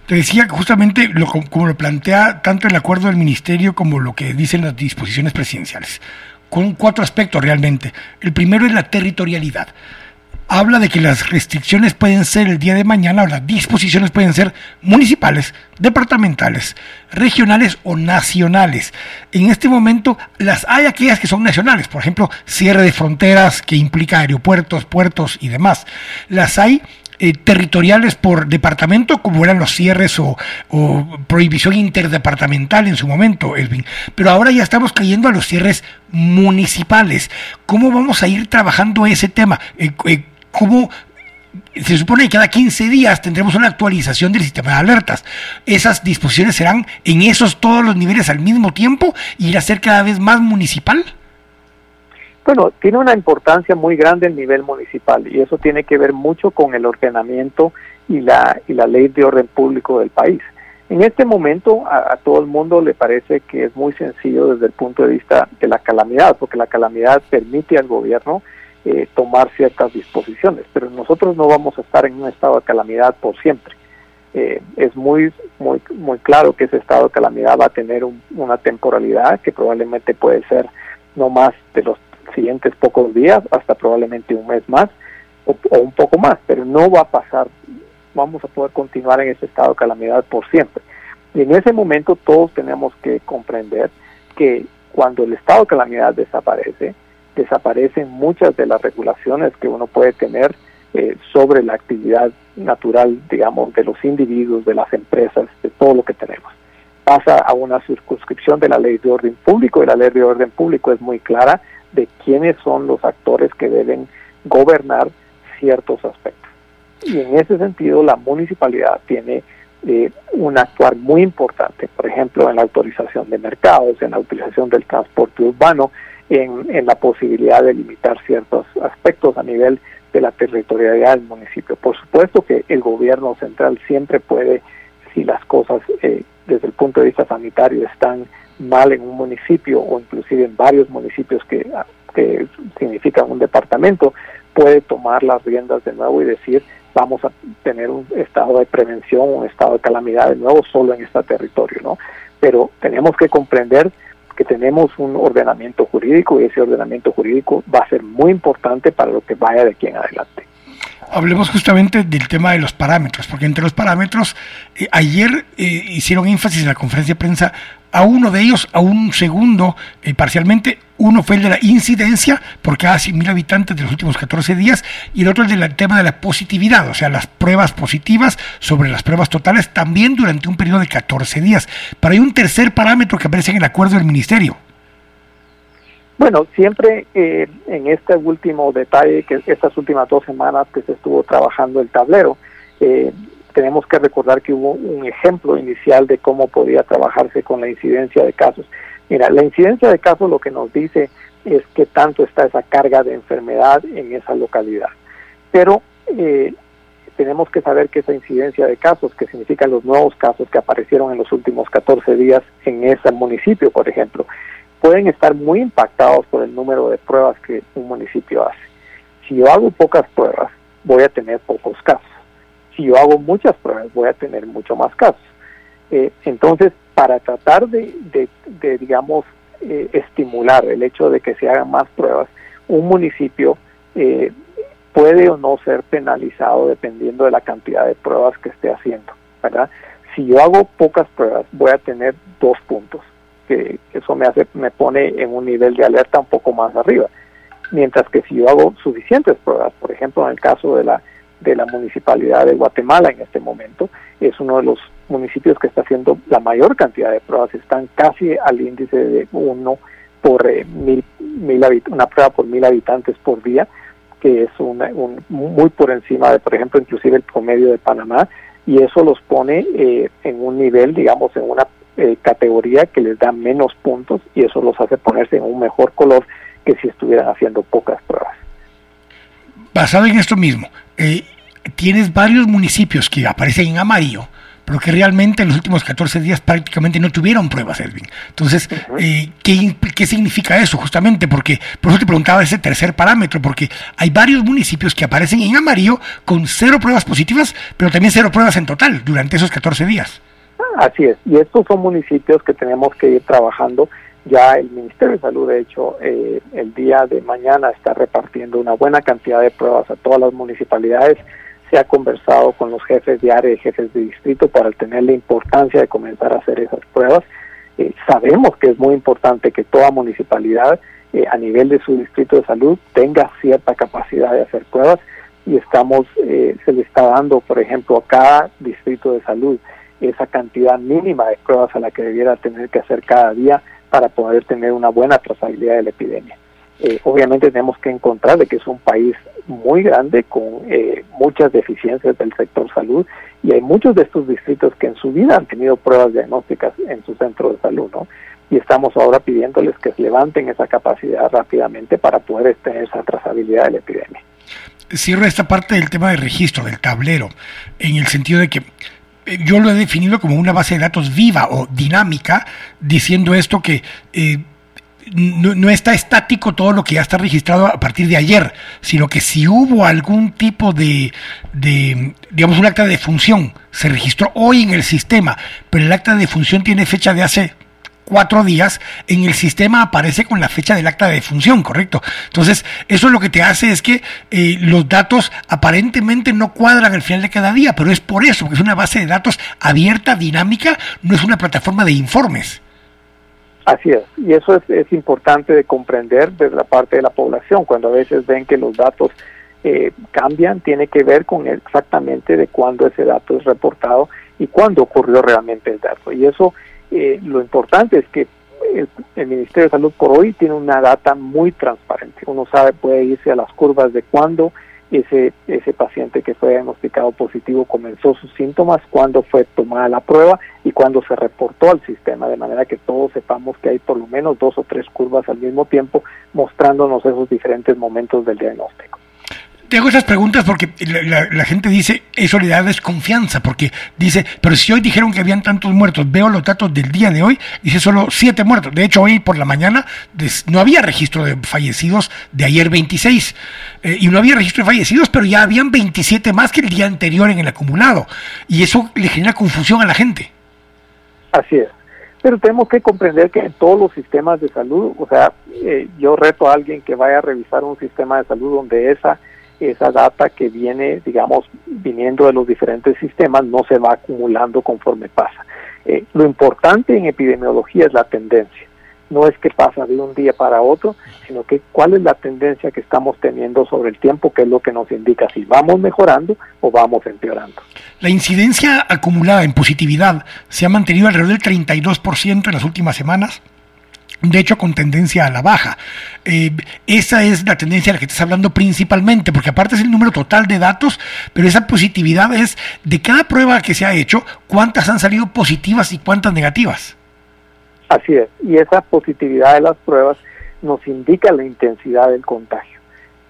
Te decía justamente lo, como lo plantea tanto el acuerdo del ministerio como lo que dicen las disposiciones presidenciales, con cuatro aspectos realmente. El primero es la territorialidad habla de que las restricciones pueden ser el día de mañana o las disposiciones pueden ser municipales, departamentales, regionales o nacionales. En este momento las hay aquellas que son nacionales, por ejemplo, cierre de fronteras que implica aeropuertos, puertos y demás. Las hay eh, territoriales por departamento, como eran los cierres o, prohibición interdepartamental en su momento, Elvin. Pero ahora ya estamos cayendo a los cierres municipales. ¿Cómo vamos a ir trabajando ese tema? Eh, eh, cómo se supone que cada 15 días tendremos una actualización del sistema de alertas. Esas disposiciones serán en esos todos los niveles al mismo tiempo y ir a ser cada vez más municipal. Bueno, tiene una importancia muy grande el nivel municipal y eso tiene que ver mucho con el ordenamiento y la, y la ley de orden público del país. En este momento a, todo el mundo le parece que es muy sencillo desde el punto de vista de la calamidad, porque la calamidad permite al gobierno eh, tomar ciertas disposiciones, pero nosotros no vamos a estar en un estado de calamidad por siempre. Eh, es muy, muy, muy claro que ese estado de calamidad va a tener una temporalidad que probablemente puede ser no más de los siguientes pocos días, hasta probablemente un mes más o, un poco más, pero no va a pasar, vamos a poder continuar en ese estado de calamidad por siempre. Y en ese momento todos tenemos que comprender que cuando el estado de calamidad desaparece, desaparecen muchas de las regulaciones que uno puede tener eh, sobre la actividad natural, digamos, de los individuos, de las empresas, de todo lo que tenemos. Pasa a una circunscripción de la ley de orden público y la ley de orden público es muy clara de quiénes son los actores que deben gobernar ciertos aspectos. Y en ese sentido la municipalidad tiene eh, un actuar muy importante, por ejemplo, en la autorización de mercados, en la utilización del transporte urbano, en, la posibilidad de limitar ciertos aspectos a nivel de la territorialidad del municipio. Por supuesto que el gobierno central siempre puede, si las cosas eh, desde el punto de vista sanitario están mal en un municipio o inclusive en varios municipios que, que significan un departamento, puede tomar las riendas de nuevo y decir vamos a tener un estado de prevención, un estado de calamidad de nuevo solo en este territorio, ¿no? pero tenemos que comprender que tenemos un ordenamiento jurídico y ese ordenamiento jurídico va a ser muy importante para lo que vaya de aquí en adelante. Hablemos justamente del tema de los parámetros, porque entre los parámetros, eh, ayer eh, hicieron énfasis en la conferencia de prensa a uno de ellos, a un segundo eh, parcialmente. Uno fue el de la incidencia por cada 100.000 habitantes de los últimos 14 días y el otro el del tema de la positividad, o sea, las pruebas positivas sobre las pruebas totales también durante un periodo de 14 días. Pero hay un tercer parámetro que aparece en el acuerdo del ministerio. Bueno, siempre eh, en este último detalle, que estas últimas dos semanas que se estuvo trabajando el tablero, eh, tenemos que recordar que hubo un ejemplo inicial de cómo podía trabajarse con la incidencia de casos. Mira, la incidencia de casos lo que nos dice es que tanto está esa carga de enfermedad en esa localidad. Pero eh, tenemos que saber que esa incidencia de casos, que significan los nuevos casos que aparecieron en los últimos 14 días en ese municipio, por ejemplo, pueden estar muy impactados por el número de pruebas que un municipio hace. Si yo hago pocas pruebas, voy a tener pocos casos si yo hago muchas pruebas voy a tener mucho más casos. Eh, entonces, para tratar de, digamos, eh, estimular el hecho de que se hagan más pruebas, un municipio eh, puede o no ser penalizado dependiendo de la cantidad de pruebas que esté haciendo, ¿verdad? Si yo hago pocas pruebas, voy a tener dos puntos, que eso me hace, me pone en un nivel de alerta un poco más arriba. Mientras que si yo hago suficientes pruebas, por ejemplo, en el caso de la de la municipalidad de Guatemala en este momento. Es uno de los municipios que está haciendo la mayor cantidad de pruebas. Están casi al índice de uno por eh, mil, mil una prueba por mil habitantes por día, que es una, un, muy por encima de, por ejemplo, inclusive el promedio de Panamá. Y eso los pone eh, en un nivel, digamos, en una eh, categoría que les da menos puntos y eso los hace ponerse en un mejor color que si estuvieran haciendo pocas pruebas. Basado en esto mismo, eh, tienes varios municipios que aparecen en amarillo, pero que realmente en los últimos 14 días prácticamente no tuvieron pruebas, Edwin. Entonces, eh, ¿qué, ¿qué, significa eso justamente? Porque, por eso te preguntaba ese tercer parámetro, porque hay varios municipios que aparecen en amarillo con cero pruebas positivas, pero también cero pruebas en total durante esos 14 días. Así es, y estos son municipios que tenemos que ir trabajando ya el Ministerio de Salud, de hecho, eh, el día de mañana está repartiendo una buena cantidad de pruebas a todas las municipalidades. Se ha conversado con los jefes de área y jefes de distrito para tener la importancia de comenzar a hacer esas pruebas. Eh, sabemos que es muy importante que toda municipalidad eh, a nivel de su distrito de salud tenga cierta capacidad de hacer pruebas y estamos, se le está dando, por ejemplo, a cada distrito de salud esa cantidad mínima de pruebas a la que debiera tener que hacer cada día para poder tener una buena trazabilidad de la epidemia. Eh, obviamente tenemos que encontrar de que es un país muy grande con eh, muchas deficiencias del sector salud y hay muchos de estos distritos que en su vida han tenido pruebas diagnósticas en su centro de salud, ¿no? Y estamos ahora pidiéndoles que levanten esa capacidad rápidamente para poder tener esa trazabilidad de la epidemia. Cierro esta parte del tema de registro, del tablero, en el sentido de que yo lo he definido como una base de datos viva o dinámica, diciendo esto que eh, no, está estático todo lo que ya está registrado a partir de ayer, sino que si hubo algún tipo de, de, digamos, un acta de función, se registró hoy en el sistema, pero el acta de función tiene fecha de hace cuatro días, en el sistema aparece con la fecha del acta de defunción, ¿correcto? Entonces, eso lo que te hace es que eh, los datos aparentemente no cuadran al final de cada día, pero es por eso, porque es una base de datos abierta, dinámica, no es una plataforma de informes. Así es, y eso es, es importante de comprender desde la parte de la población, cuando a veces ven que los datos eh, cambian, tiene que ver con exactamente de cuándo ese dato es reportado y cuándo ocurrió realmente el dato. Y eso eh, lo importante es que el, Ministerio de Salud por hoy tiene una data muy transparente. Uno sabe, puede irse a las curvas de cuándo ese, ese paciente que fue diagnosticado positivo comenzó sus síntomas, cuándo fue tomada la prueba y cuándo se reportó al sistema, de manera que todos sepamos que hay por lo menos dos o tres curvas al mismo tiempo mostrándonos esos diferentes momentos del diagnóstico. Te hago esas preguntas porque la, gente dice, eso le da desconfianza, porque dice, pero si hoy dijeron que habían tantos muertos, veo los datos del día de hoy, dice solo siete muertos. De hecho, hoy por la mañana no había registro de fallecidos de ayer 26, eh, y no había registro de fallecidos, pero ya habían 27 más que el día anterior en el acumulado, y eso le genera confusión a la gente. Así es. pero tenemos que comprender que en todos los sistemas de salud, o sea, eh, yo reto a alguien que vaya a revisar un sistema de salud donde esa esa data que viene, digamos, viniendo de los diferentes sistemas no se va acumulando conforme pasa. Eh, lo importante en epidemiología es la tendencia. No es que pasa de un día para otro, sino que cuál es la tendencia que estamos teniendo sobre el tiempo, que es lo que nos indica si vamos mejorando o vamos empeorando. La incidencia acumulada en positividad se ha mantenido alrededor del 32% en las últimas semanas de hecho con tendencia a la baja. Eh, esa es la tendencia de la que estás hablando principalmente, porque aparte es el número total de datos, pero esa positividad es de cada prueba que se ha hecho, cuántas han salido positivas y cuántas negativas. Así es, y esa positividad de las pruebas nos indica la intensidad del contagio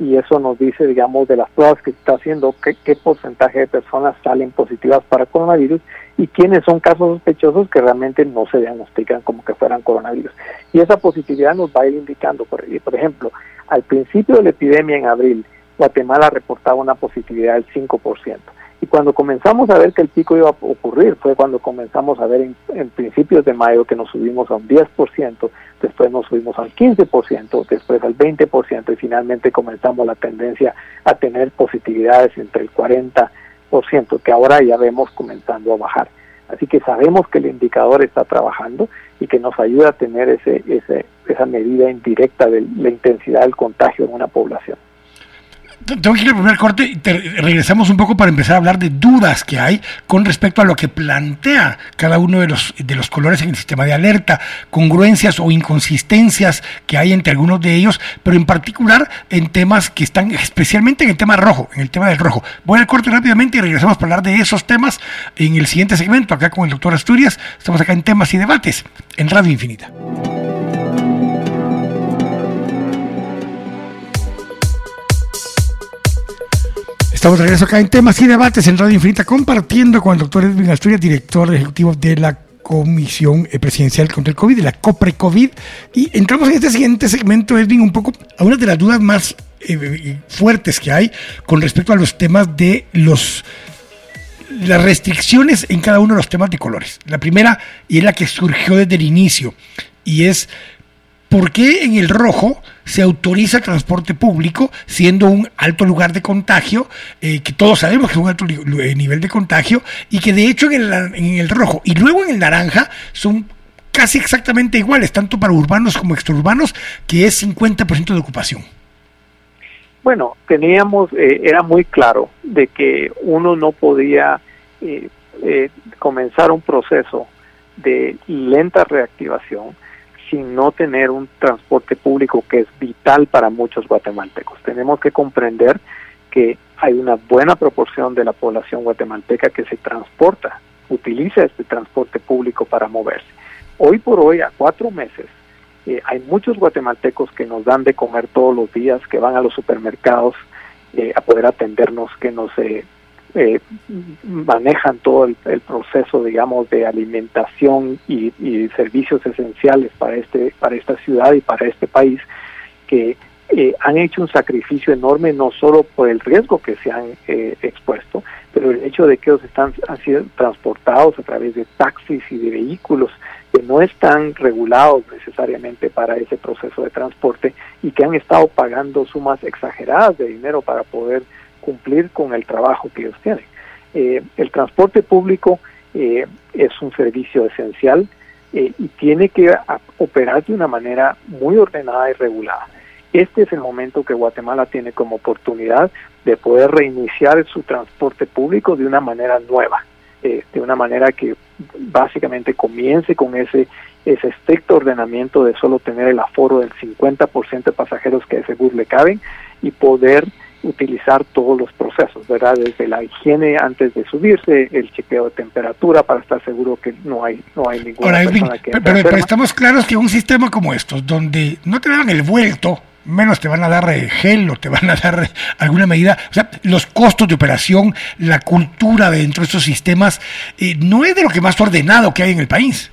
y eso nos dice, digamos, de las pruebas que está haciendo, qué porcentaje de personas salen positivas para coronavirus y quiénes son casos sospechosos que realmente no se diagnostican como que fueran coronavirus. Y esa positividad nos va a ir indicando, por, por ejemplo, al principio de la epidemia en abril, Guatemala reportaba una positividad del 5%. Y cuando comenzamos a ver que el pico iba a ocurrir, fue cuando comenzamos a ver en, principios de mayo que nos subimos a un 10%, después nos subimos al 15%, después al 20% y finalmente comenzamos la tendencia a tener positividades entre el 40%, que ahora ya vemos comenzando a bajar. Así que sabemos que el indicador está trabajando y que nos ayuda a tener ese, ese, esa medida indirecta de la intensidad del contagio en una población tengo que ir al primer corte y regresamos un poco para empezar a hablar de dudas que hay con respecto a lo que plantea cada uno de los, de los colores en el sistema de alerta, congruencias o inconsistencias que hay entre algunos de ellos, pero en particular en temas que están, especialmente en el tema rojo, en el tema del rojo. Voy al corte rápidamente y regresamos para hablar de esos temas en el siguiente segmento, acá con el doctor Asturias. Estamos acá en temas y debates en Radio Infinita. Estamos de regreso acá en temas y debates en Radio Infinita, compartiendo con el doctor Edwin Asturias, director ejecutivo de la Comisión Presidencial contra el COVID, de la COPRE-COVID. Y entramos en este siguiente segmento, Edwin, un poco a una de las dudas más eh, fuertes que hay con respecto a los temas de los las restricciones en cada uno de los temas de colores. La primera, y es la que surgió desde el inicio, y es ¿Por qué en el rojo se autoriza el transporte público siendo un alto lugar de contagio, eh, que todos sabemos que es un alto eh, nivel de contagio, y que de hecho en el, en el rojo y luego en el naranja son casi exactamente iguales, tanto para urbanos como extraurbanos, que es 50% de ocupación? Bueno, teníamos, eh, era muy claro de que uno no podía comenzar un proceso de lenta reactivación sin no tener un transporte público que es vital para muchos guatemaltecos. Tenemos que comprender que hay una buena proporción de la población guatemalteca que se transporta, utiliza este transporte público para moverse. Hoy por hoy, a cuatro meses, eh, hay muchos guatemaltecos que nos dan de comer todos los días, que van a los supermercados eh, a poder atendernos, que nos eh, eh, manejan todo el, proceso, digamos, de alimentación y, servicios esenciales para este para esta ciudad y para este país, que eh, han hecho un sacrificio enorme no solo por el riesgo que se han eh, expuesto, pero el hecho de que ellos están han sido transportados a través de taxis y de vehículos que no están regulados necesariamente para ese proceso de transporte y que han estado pagando sumas exageradas de dinero para poder cumplir con el trabajo que ellos tienen. Eh, el transporte público eh, es un servicio esencial eh, y tiene que operar de una manera muy ordenada y regulada. Este es el momento que Guatemala tiene como oportunidad de poder reiniciar su transporte público de una manera nueva, de una manera que básicamente comience con ese, ese estricto ordenamiento de solo tener el aforo del 50% de pasajeros que de seguro le caben y poder utilizar todos los procesos, ¿verdad? Desde la higiene antes de subirse, el chequeo de temperatura para estar seguro que no hay no hay ninguna persona que pero, estamos claros que un sistema como estos, donde no te dan el vuelto, menos te van a dar eh, gel o te van a dar alguna medida, o sea, los costos de operación, la cultura dentro de estos sistemas, eh, no es de lo que más ordenado que hay en el país.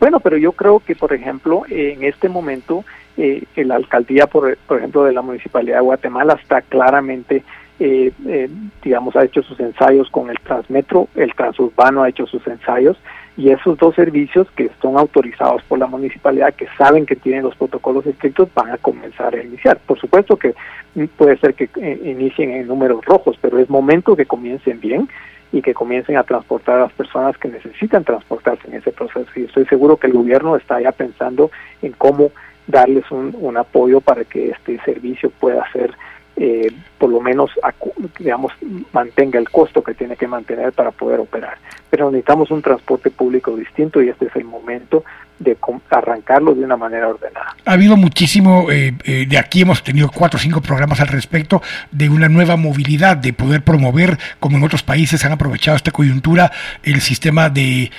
Bueno, pero yo creo que, por ejemplo, en este momento eh, la alcaldía, por, ejemplo, de la Municipalidad de Guatemala está claramente, eh, eh, digamos, ha hecho sus ensayos con el Transmetro, el Transurbano ha hecho sus ensayos y esos dos servicios que son autorizados por la municipalidad, que saben que tienen los protocolos estrictos, van a comenzar a iniciar. Por supuesto que puede ser que eh, inicien en números rojos, pero es momento que comiencen bien y que comiencen a transportar a las personas que necesitan transportarse en ese proceso. Y estoy seguro que el gobierno está ya pensando en cómo darles un, un apoyo para que este servicio pueda ser eh, por lo menos, digamos, mantenga el costo que tiene que mantener para poder operar. Pero necesitamos un transporte público distinto y este es el momento de arrancarlo de una manera ordenada. Ha habido muchísimo, eh, eh, de aquí hemos tenido cuatro o cinco programas al respecto de una nueva movilidad, de poder promover, como en otros países han aprovechado esta coyuntura, el sistema de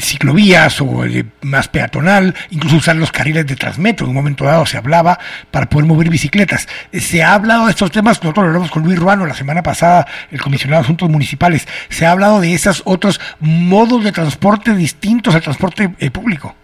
ciclovías o más peatonal, incluso usar los carriles de Transmetro. En un momento dado se hablaba para poder mover bicicletas. Se ha hablado de estos temas, nosotros lo hablamos con Luis Ruano la semana pasada, el comisionado de Asuntos Municipales. Se ha hablado de esos otros modos de transporte distintos al transporte eh, público.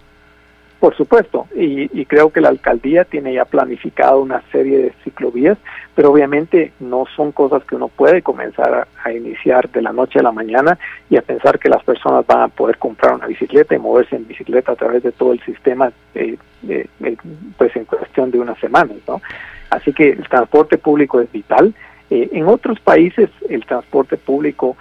Por supuesto, y, creo que la alcaldía tiene ya planificado una serie de ciclovías, pero obviamente no son cosas que uno puede comenzar a, iniciar de la noche a la mañana y a pensar que las personas van a poder comprar una bicicleta y moverse en bicicleta a través de todo el sistema, pues en cuestión de unas semanas, ¿no? Así que el transporte público es vital. Eh, en otros países el transporte público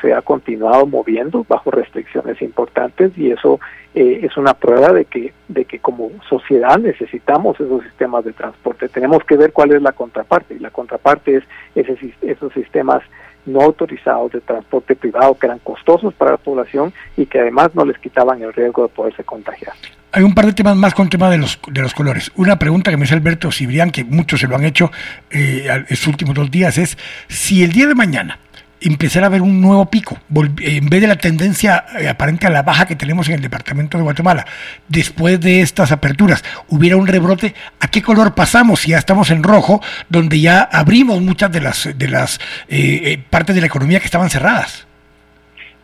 se, ha continuado moviendo bajo restricciones importantes y eso eh, es una prueba de que, de que como sociedad necesitamos esos sistemas de transporte. Tenemos que ver cuál es la contraparte y la contraparte es ese, esos sistemas no autorizados de transporte privado que eran costosos para la población y que además no les quitaban el riesgo de poderse contagiar. Hay un par de temas más con el tema de los, de los colores. Una pregunta que me hizo Alberto Cibrián, que muchos se lo han hecho eh, estos últimos dos días, es si el día de mañana empezar a ver un nuevo pico, en vez de la tendencia eh, aparente a la baja que tenemos en el departamento de Guatemala, después de estas aperturas, hubiera un rebrote, ¿a qué color pasamos? Si ya estamos en rojo, donde ya abrimos muchas de las, de las eh, eh, partes de la economía que estaban cerradas.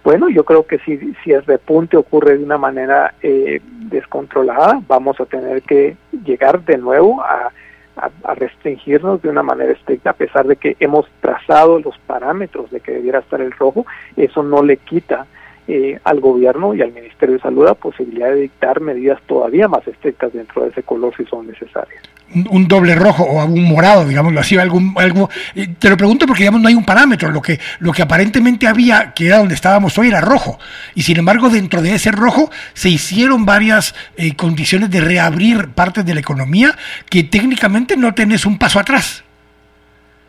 Bueno, yo creo que si, si el repunte ocurre de una manera descontrolada, vamos a tener que llegar de nuevo a a, restringirnos de una manera estricta, a pesar de que hemos trazado los parámetros de que debiera estar el rojo, eso no le quita eh, al gobierno y al Ministerio de Salud la posibilidad de dictar medidas todavía más estrictas dentro de ese color si son necesarias un, doble rojo o un morado, digámoslo así, algún, algo. Eh, te lo pregunto porque, digamos, no hay un parámetro. Lo que, lo que aparentemente había, que era donde estábamos hoy, era rojo. Y sin embargo, dentro de ese rojo se hicieron varias eh, condiciones de reabrir partes de la economía que técnicamente no tenés un paso atrás.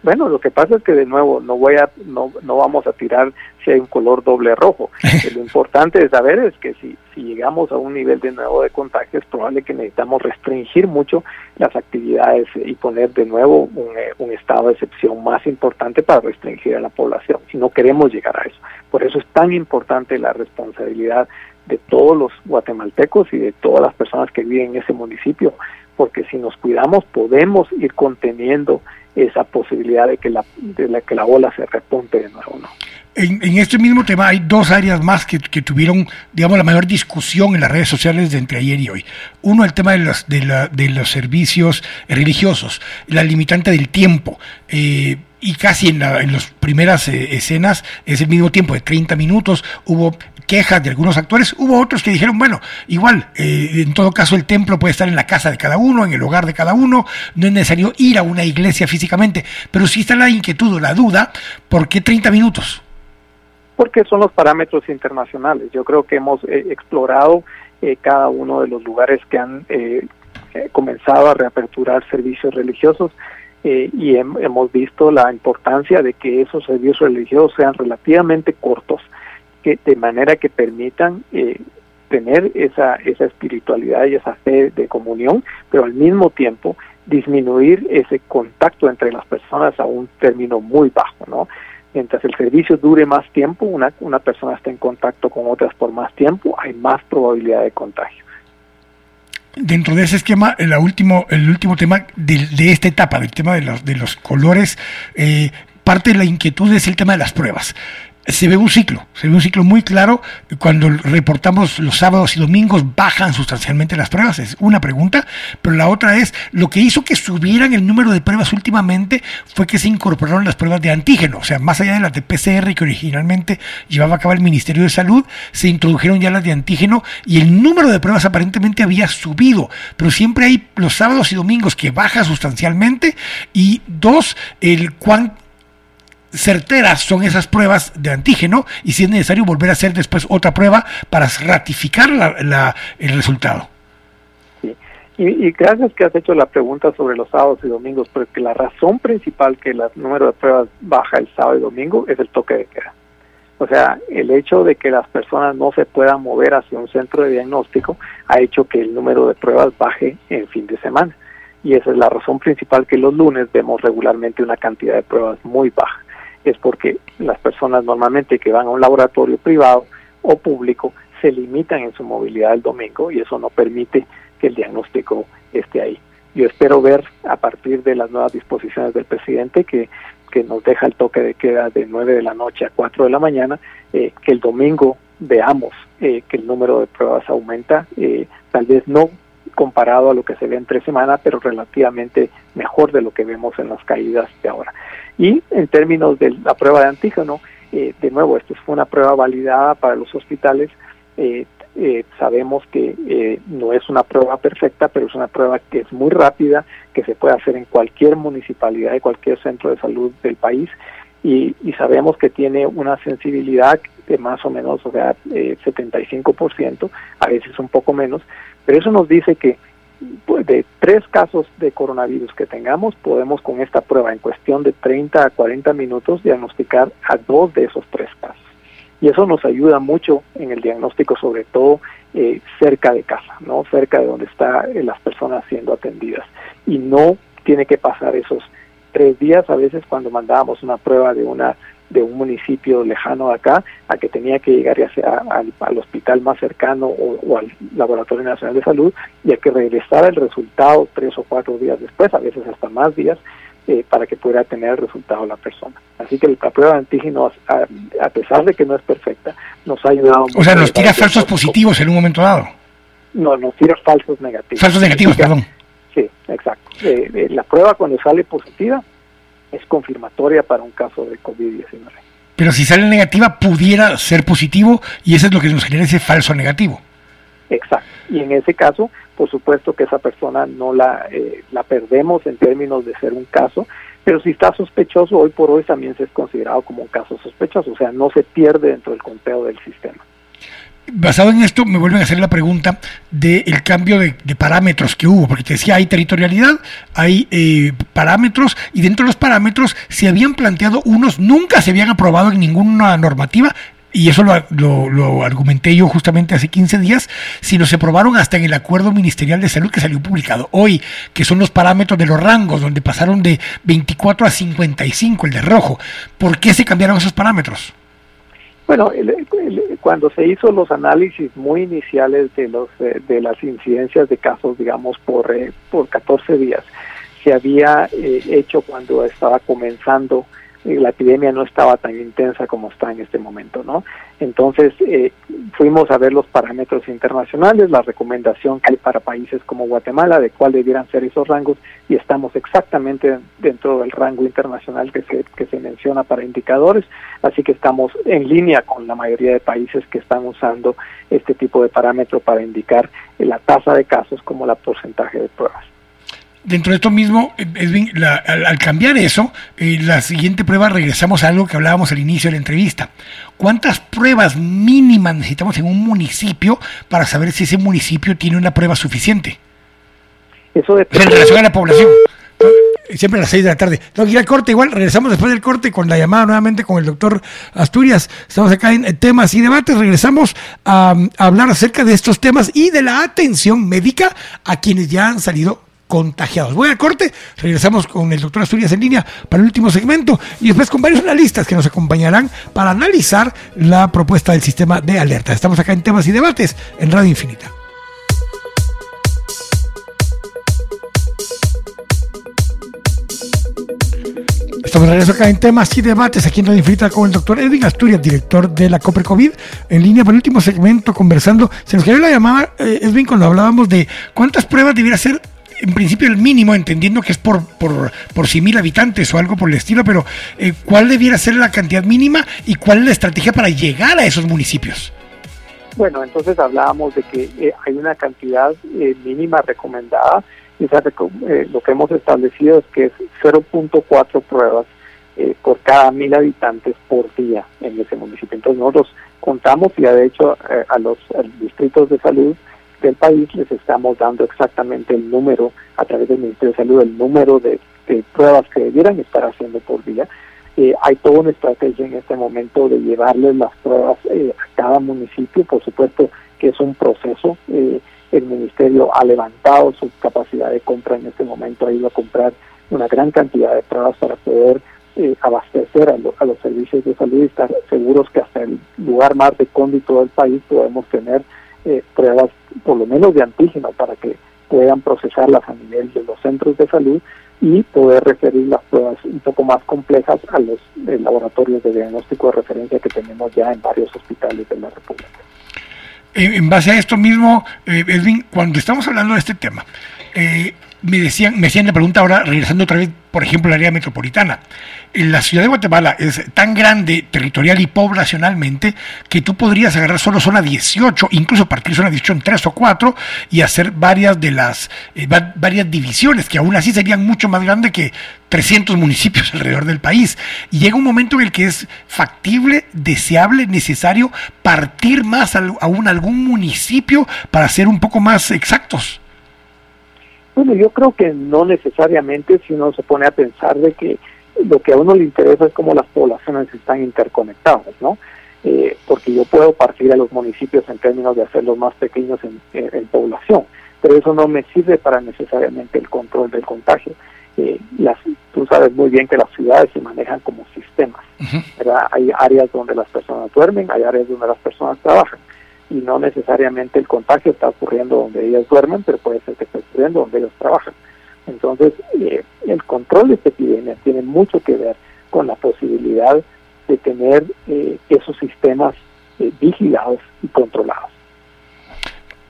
Bueno, lo que pasa es que de nuevo no voy a no, no vamos a tirar si hay un color doble rojo. lo importante de saber es que si, si llegamos a un nivel de nuevo de contagio es probable que necesitamos restringir mucho las actividades y poner de nuevo un, eh, un estado de excepción más importante para restringir a la población. Si no queremos llegar a eso. Por eso es tan importante la responsabilidad de todos los guatemaltecos y de todas las personas que viven en ese municipio, porque si nos cuidamos podemos ir conteniendo esa posibilidad de que la, de la, que la ola se repunte de nuevo. ¿no? En, en, este mismo tema hay dos áreas más que, que, tuvieron, digamos, la mayor discusión en las redes sociales de entre ayer y hoy. Uno, el tema de los, de, la, de los servicios religiosos, la limitante del tiempo. Eh, y casi en, la, en las primeras eh, escenas es el mismo tiempo de 30 minutos. Hubo quejas de algunos actores, hubo otros que dijeron, bueno, igual, eh, en todo caso el templo puede estar en la casa de cada uno, en el hogar de cada uno, no es necesario ir a una iglesia físicamente, pero sí está la inquietud o la duda, ¿por qué 30 minutos? Porque son los parámetros internacionales. Yo creo que hemos eh, explorado cada uno de los lugares que han comenzado a reaperturar servicios religiosos eh, y hemos visto la importancia de que esos servicios religiosos sean relativamente cortos, de manera que permitan eh, tener esa, esa espiritualidad y esa fe de comunión, pero al mismo tiempo disminuir ese contacto entre las personas a un término muy bajo, ¿no? Mientras el servicio dure más tiempo, una, una persona está en contacto con otras por más tiempo, hay más probabilidad de contagio dentro de ese esquema, el último, el último tema de, de esta etapa, del tema de los, de los colores, eh, parte de la inquietud es el tema de las pruebas. Se ve un ciclo, se ve un ciclo muy claro. Cuando reportamos los sábados y domingos bajan sustancialmente las pruebas, es una pregunta, pero la otra es, lo que hizo que subieran el número de pruebas últimamente fue que se incorporaron las pruebas de antígeno, o sea, más allá de las de PCR que originalmente llevaba a cabo el Ministerio de Salud, se introdujeron ya las de antígeno y el número de pruebas aparentemente había subido, pero siempre hay los sábados y domingos que baja sustancialmente y dos, el cuánto certeras son esas pruebas de antígeno y si es necesario volver a hacer después otra prueba para ratificar la, el resultado. Sí. Y, gracias que has hecho la pregunta sobre los sábados y domingos, porque la razón principal que el número de pruebas baja el sábado y domingo es el toque de queda. O sea, el hecho de que las personas no se puedan mover hacia un centro de diagnóstico ha hecho que el número de pruebas baje en fin de semana. Y esa es la razón principal que los lunes vemos regularmente una cantidad de pruebas muy baja es porque las personas normalmente que van a un laboratorio privado o público se limitan en su movilidad el domingo y eso no permite que el diagnóstico esté ahí. Yo espero ver a partir de las nuevas disposiciones del presidente que, que nos deja el toque de queda de 9 de la noche a 4 de la mañana, eh, que el domingo veamos eh, que el número de pruebas aumenta, eh, tal vez no comparado a lo que se ve en tres semanas, pero relativamente mejor de lo que vemos en las caídas de ahora. Y en términos de la prueba de antígeno, eh, de nuevo, esta fue una prueba validada para los hospitales. Eh, eh, sabemos que no es una prueba perfecta, pero es una prueba que es muy rápida, que se puede hacer en cualquier municipalidad de cualquier centro de salud del país y, sabemos que tiene una sensibilidad de más o menos, o sea, 75%, a veces un poco menos, pero eso nos dice que pues, de tres casos de coronavirus que tengamos, podemos con esta prueba en cuestión de 30 a 40 minutos diagnosticar a dos de esos tres casos. Y eso nos ayuda mucho en el diagnóstico, sobre todo eh, cerca de casa, no cerca de donde están eh, las personas siendo atendidas. Y no tiene que pasar esos tres días a veces cuando mandábamos una prueba de una de un municipio lejano de acá a que tenía que llegar ya sea al, hospital más cercano o, al Laboratorio Nacional de Salud y a que regresara el resultado tres o cuatro días después, a veces hasta más días, eh, para que pudiera tener el resultado la persona. Así que la prueba de antígenos, a, pesar de que no es perfecta, nos ha ayudado. O sea, nos tira falsos positivos en un momento dado. No, nos tira falsos negativos. Falsos negativos, perdón. Sí, exacto. Eh, eh, la prueba cuando sale positiva es confirmatoria para un caso de COVID-19. Pero si sale negativa, pudiera ser positivo y eso es lo que nos genera ese falso negativo. Exacto. Y en ese caso, por supuesto que esa persona no la, eh, la perdemos en términos de ser un caso, pero si está sospechoso, hoy por hoy también se es considerado como un caso sospechoso, o sea, no se pierde dentro del conteo del sistema basado en esto, me vuelven a hacer la pregunta del cambio de, parámetros que hubo, porque te decía, hay territorialidad, hay eh, parámetros, y dentro de los parámetros se habían planteado unos, nunca se habían aprobado en ninguna normativa, y eso lo, lo, argumenté yo justamente hace 15 días, sino se aprobaron hasta en el Acuerdo Ministerial de Salud que salió publicado hoy, que son los parámetros de los rangos, donde pasaron de 24 a 55, el de rojo. ¿Por qué se cambiaron esos parámetros? Bueno, cuando se hizo los análisis muy iniciales de los eh, de las incidencias de casos, digamos por eh, por 14 días, se había eh, hecho cuando estaba comenzando la epidemia no estaba tan intensa como está en este momento, ¿no? Entonces eh, fuimos a ver los parámetros internacionales, la recomendación que hay para países como Guatemala de cuál debieran ser esos rangos y estamos exactamente dentro del rango internacional que se, que se menciona para indicadores, así que estamos en línea con la mayoría de países que están usando este tipo de parámetro para indicar la tasa de casos como la porcentaje de pruebas dentro de esto mismo, al, cambiar eso, eh, la siguiente prueba regresamos a algo que hablábamos al inicio de la entrevista. ¿Cuántas pruebas mínimas necesitamos en un municipio para saber si ese municipio tiene una prueba suficiente? Eso depende. En relación a la población. Siempre a las 6 de la tarde. Tengo que ir al corte, igual regresamos después del corte con la llamada nuevamente con el doctor Asturias. Estamos acá en temas y debates. Regresamos a hablar acerca de estos temas y de la atención médica a quienes ya han salido contagiados. Voy al corte, regresamos con el doctor Asturias en línea para el último segmento y después con varios analistas que nos acompañarán para analizar la propuesta del sistema de alerta. Estamos acá en temas y debates en Radio Infinita. Estamos de acá en temas y debates aquí en Radio Infinita con el doctor Edwin Asturias, director de la COPRE COVID, en línea para el último segmento conversando. Se nos cayó la llamada, eh, Edwin, cuando hablábamos de cuántas pruebas debiera ser en principio el mínimo, entendiendo que es por, por, por 100.000 habitantes o algo por el estilo, pero eh, ¿cuál debiera ser la cantidad mínima y cuál es la estrategia para llegar a esos municipios? Bueno, entonces hablábamos de que eh, hay una cantidad eh, mínima recomendada y eh, lo que hemos establecido es que es 0.4 pruebas por cada mil habitantes por día en ese municipio. Entonces nosotros contamos y de hecho a los distritos de salud del país les estamos dando exactamente el número a través del Ministerio de Salud, el número de, pruebas que debieran estar haciendo por día eh, hay toda una estrategia en este momento de llevarles las pruebas eh, a cada municipio, por supuesto que es un proceso. Eh, el ministerio ha levantado su capacidad de compra en este momento, ha ido a comprar una gran cantidad de pruebas para poder abastecer a, a, los servicios de salud y estar seguros que hasta el lugar más recóndito del país podemos tener pruebas, por lo menos de antígeno, para que puedan procesarlas a nivel de los centros de salud y poder referir las pruebas un poco más complejas a los eh, laboratorios de diagnóstico de referencia que tenemos ya en varios hospitales de la República. En, base a esto mismo, eh, Edwin, cuando estamos hablando de este tema, eh, me decían, me hacían la pregunta ahora, regresando otra vez, por ejemplo, al área metropolitana. La ciudad de Guatemala es tan grande territorial y poblacionalmente que tú podrías agarrar solo zona 18, incluso partir zona 18 en 3 o 4 y hacer varias de las eh, varias divisiones, que aún así serían mucho más grandes que 300 municipios alrededor del país. Y llega un momento en el que es factible, deseable, necesario partir más aún algún municipio para ser un poco más exactos. Bueno, yo creo que no necesariamente si uno se pone a pensar de que lo que a uno le interesa es cómo las poblaciones están interconectadas, ¿no? Eh, porque yo puedo partir a los municipios en términos de hacerlos más pequeños en, población, pero eso no me sirve para necesariamente el control del contagio. Eh, las, tú sabes muy bien que las ciudades se manejan como sistemas, ¿verdad? Hay áreas donde las personas duermen, hay áreas donde las personas trabajan y no necesariamente el contagio está ocurriendo donde ellas duermen, pero puede ser que esté ocurriendo donde ellos trabajan. Entonces, eh, el control de esta epidemia tiene mucho que ver con la posibilidad de tener eh, esos sistemas eh, vigilados y controlados.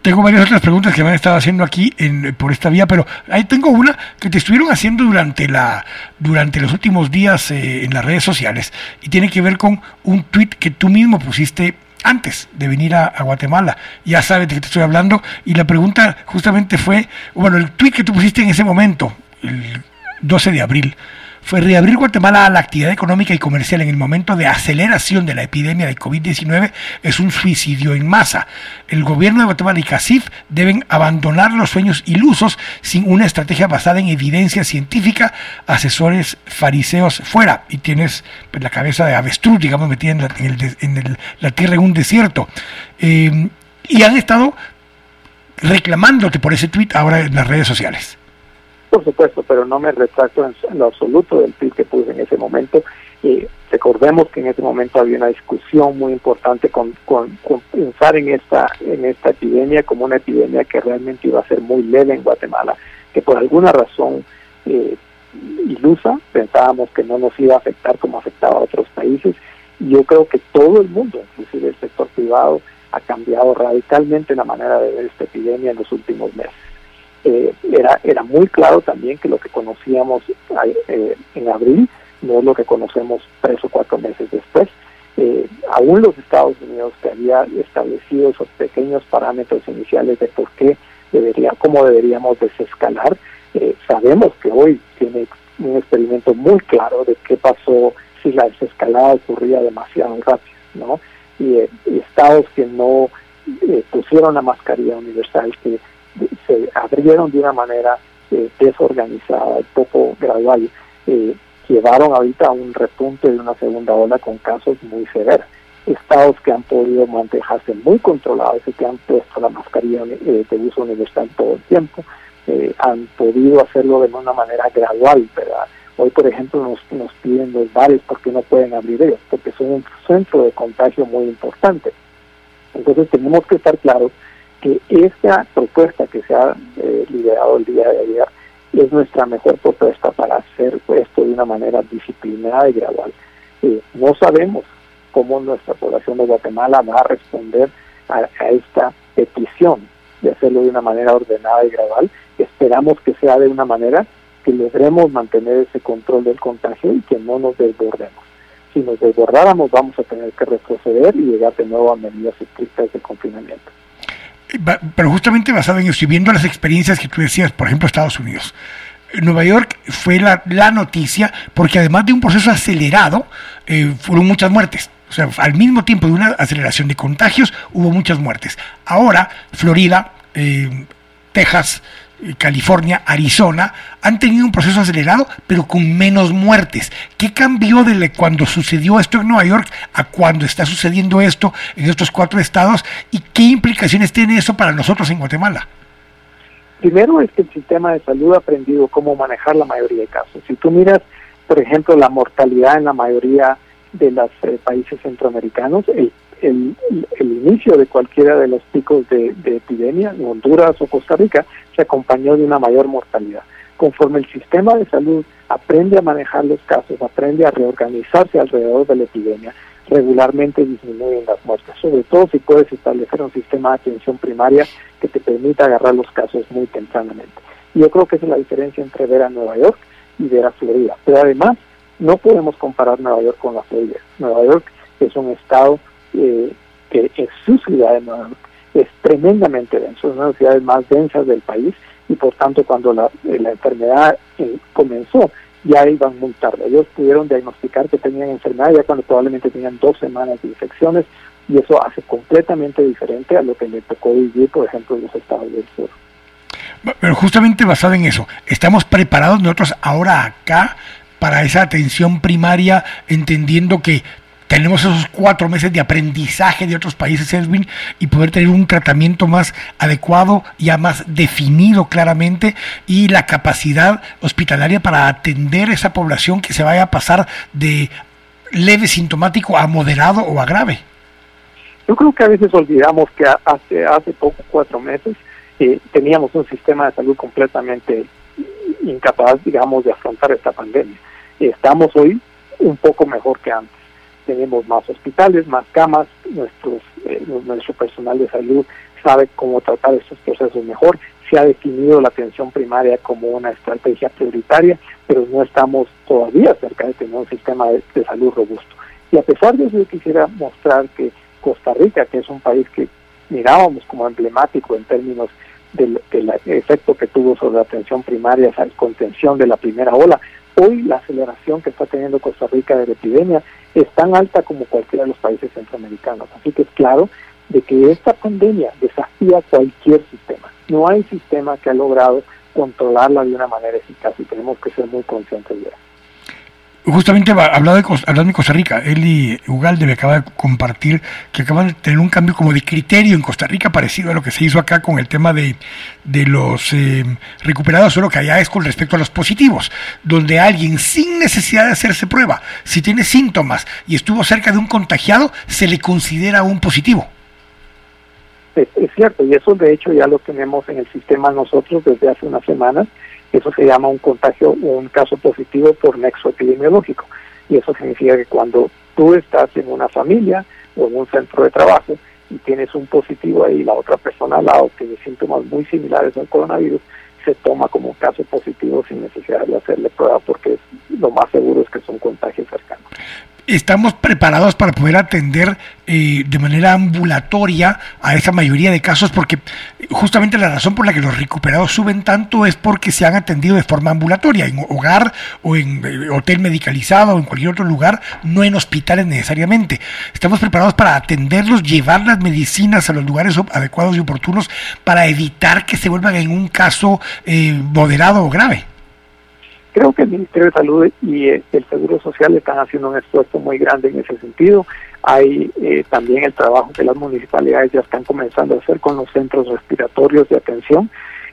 Tengo varias otras preguntas que me han estado haciendo aquí en, por esta vía, pero ahí tengo una que te estuvieron haciendo durante la durante los últimos días en las redes sociales y tiene que ver con un tweet que tú mismo pusiste antes de venir a, Guatemala. Ya sabes de qué te estoy hablando. Y la pregunta justamente fue, bueno, el tweet que tú pusiste en ese momento, el 12 de abril, fue reabrir Guatemala a la actividad económica y comercial en el momento de aceleración de la epidemia de COVID-19 es un suicidio en masa. El gobierno de Guatemala y CACIF deben abandonar los sueños ilusos sin una estrategia basada en evidencia científica, asesores fariseos fuera. Y tienes pues, la cabeza de avestruz, digamos, metida en la, tierra en un desierto. Eh, y han estado reclamándote por ese tweet ahora en las redes sociales por supuesto, pero no me retracto en, lo absoluto del tweet que puse en ese momento. y recordemos que en ese momento había una discusión muy importante con, con, pensar en esta, en esta epidemia como una epidemia que realmente iba a ser muy leve en Guatemala, que por alguna razón eh, ilusa pensábamos que no nos iba a afectar como afectaba a otros países. Y yo creo que todo el mundo, inclusive el sector privado, ha cambiado radicalmente la manera de ver esta epidemia en los últimos meses. Eh, era, era muy claro también que lo que conocíamos eh, en abril no es lo que conocemos tres o cuatro meses después. Eh, aún los Estados Unidos que había establecido esos pequeños parámetros iniciales de por qué debería, cómo deberíamos desescalar, sabemos que hoy tiene un experimento muy claro de qué pasó si la desescalada ocurría demasiado rápido, ¿no? Y, estados que no pusieron la mascarilla universal, que se abrieron de una manera eh, desorganizada y poco gradual, eh, llevaron ahorita a un repunte de una segunda ola con casos muy severos. Estados que han podido mantenerse muy controlados y que han puesto la mascarilla eh, de uso universal todo el tiempo, han podido hacerlo de una manera gradual, ¿verdad? Hoy, por ejemplo, nos, nos piden los bares porque no pueden abrir ellos, porque son un centro de contagio muy importante. Entonces tenemos que estar claros que esta propuesta que se ha eh, liderado el día de ayer es nuestra mejor propuesta para hacer esto de una manera disciplinada y gradual. Eh, no sabemos cómo nuestra población de Guatemala va a responder a, esta petición de hacerlo de una manera ordenada y gradual. Esperamos que sea de una manera que logremos mantener ese control del contagio y que no nos desbordemos. Si nos desbordáramos vamos a tener que retroceder y llegar de nuevo a medidas estrictas de confinamiento. Pero justamente basado en eso y viendo las experiencias que tú decías, por ejemplo, Estados Unidos, Nueva York fue la, la, noticia porque además de un proceso acelerado, eh, fueron muchas muertes. O sea, al mismo tiempo de una aceleración de contagios, hubo muchas muertes. Ahora, Florida, eh, Texas, California, Arizona, han tenido un proceso acelerado, pero con menos muertes. ¿Qué cambió de cuando sucedió esto en Nueva York a cuando está sucediendo esto en estos cuatro estados? ¿Y qué implicaciones tiene eso para nosotros en Guatemala? Primero es que el sistema de salud ha aprendido cómo manejar la mayoría de casos. Si tú miras, por ejemplo, la mortalidad en la mayoría de los eh, países centroamericanos, el, el, inicio de cualquiera de los picos de, epidemia, en Honduras o Costa Rica, se acompañó de una mayor mortalidad. Conforme el sistema de salud aprende a manejar los casos, aprende a reorganizarse alrededor de la epidemia, regularmente disminuyen las muertes, sobre todo si puedes establecer un sistema de atención primaria que te permita agarrar los casos muy tempranamente. Y yo creo que esa es la diferencia entre ver a Nueva York y ver a Florida. Pero además, no podemos comparar Nueva York con la Florida. Nueva York es un estado eh, que es su ciudad de Nueva York es tremendamente denso, es una de las ciudades más densas del país y por tanto cuando la, eh, la enfermedad eh, comenzó ya iban muy tarde. Ellos pudieron diagnosticar que tenían enfermedad ya cuando probablemente tenían dos semanas de infecciones y eso hace completamente diferente a lo que le tocó vivir, por ejemplo, en los estados del sur. Pero justamente basado en eso, ¿estamos preparados nosotros ahora acá para esa atención primaria, entendiendo que tenemos esos cuatro meses de aprendizaje de otros países, Edwin, y poder tener un tratamiento más adecuado, ya más definido claramente, y la capacidad hospitalaria para atender esa población que se vaya a pasar de leve sintomático a moderado o a grave. Yo creo que a veces olvidamos que hace, hace poco, cuatro meses, eh, teníamos un sistema de salud completamente incapaz, digamos, de afrontar esta pandemia. Estamos hoy un poco mejor que antes. Tenemos más hospitales, más camas, nuestros, eh, nuestro personal de salud sabe cómo tratar estos procesos mejor. Se ha definido la atención primaria como una estrategia prioritaria, pero no estamos todavía cerca de tener un sistema de, salud robusto. Y a pesar de eso, yo quisiera mostrar que Costa Rica, que es un país que mirábamos como emblemático en términos del, efecto que tuvo sobre la atención primaria, esa contención de la primera ola, hoy la aceleración que está teniendo Costa Rica de la epidemia es tan alta como cualquiera de los países centroamericanos. Así que es claro de que esta pandemia desafía cualquier sistema. No hay sistema que ha logrado controlarla de una manera eficaz y tenemos que ser muy conscientes de eso. Justamente hablando de, hablando de Costa Rica, Eli Ugalde me acaba de compartir que acaban de tener un cambio como de criterio en Costa Rica parecido a lo que se hizo acá con el tema de, de los eh, recuperados, solo que allá es con respecto a los positivos, donde alguien sin necesidad de hacerse prueba, si tiene síntomas y estuvo cerca de un contagiado, se le considera un positivo. Es cierto, y eso de hecho ya lo tenemos en el sistema nosotros desde hace unas semanas eso se llama un contagio un caso positivo por nexo epidemiológico. Y eso significa que cuando tú estás en una familia o en un centro de trabajo y tienes un positivo ahí, la otra persona al lado tiene síntomas muy similares al coronavirus, se toma como un caso positivo sin necesidad de hacerle prueba porque lo más seguro es que son contagios cercanos estamos preparados para poder atender eh, de manera ambulatoria a esa mayoría de casos, porque justamente la razón por la que los recuperados suben tanto es porque se han atendido de forma ambulatoria, en hogar o en eh, hotel medicalizado o en cualquier otro lugar, no en hospitales necesariamente. Estamos preparados para atenderlos, llevar las medicinas a los lugares adecuados y oportunos para evitar que se vuelvan en un caso eh, moderado o grave. Creo que el Ministerio de Salud y el Seguro Social están haciendo un esfuerzo muy grande en ese sentido. Hay eh, también el trabajo que las municipalidades ya están comenzando a hacer con los centros respiratorios de atención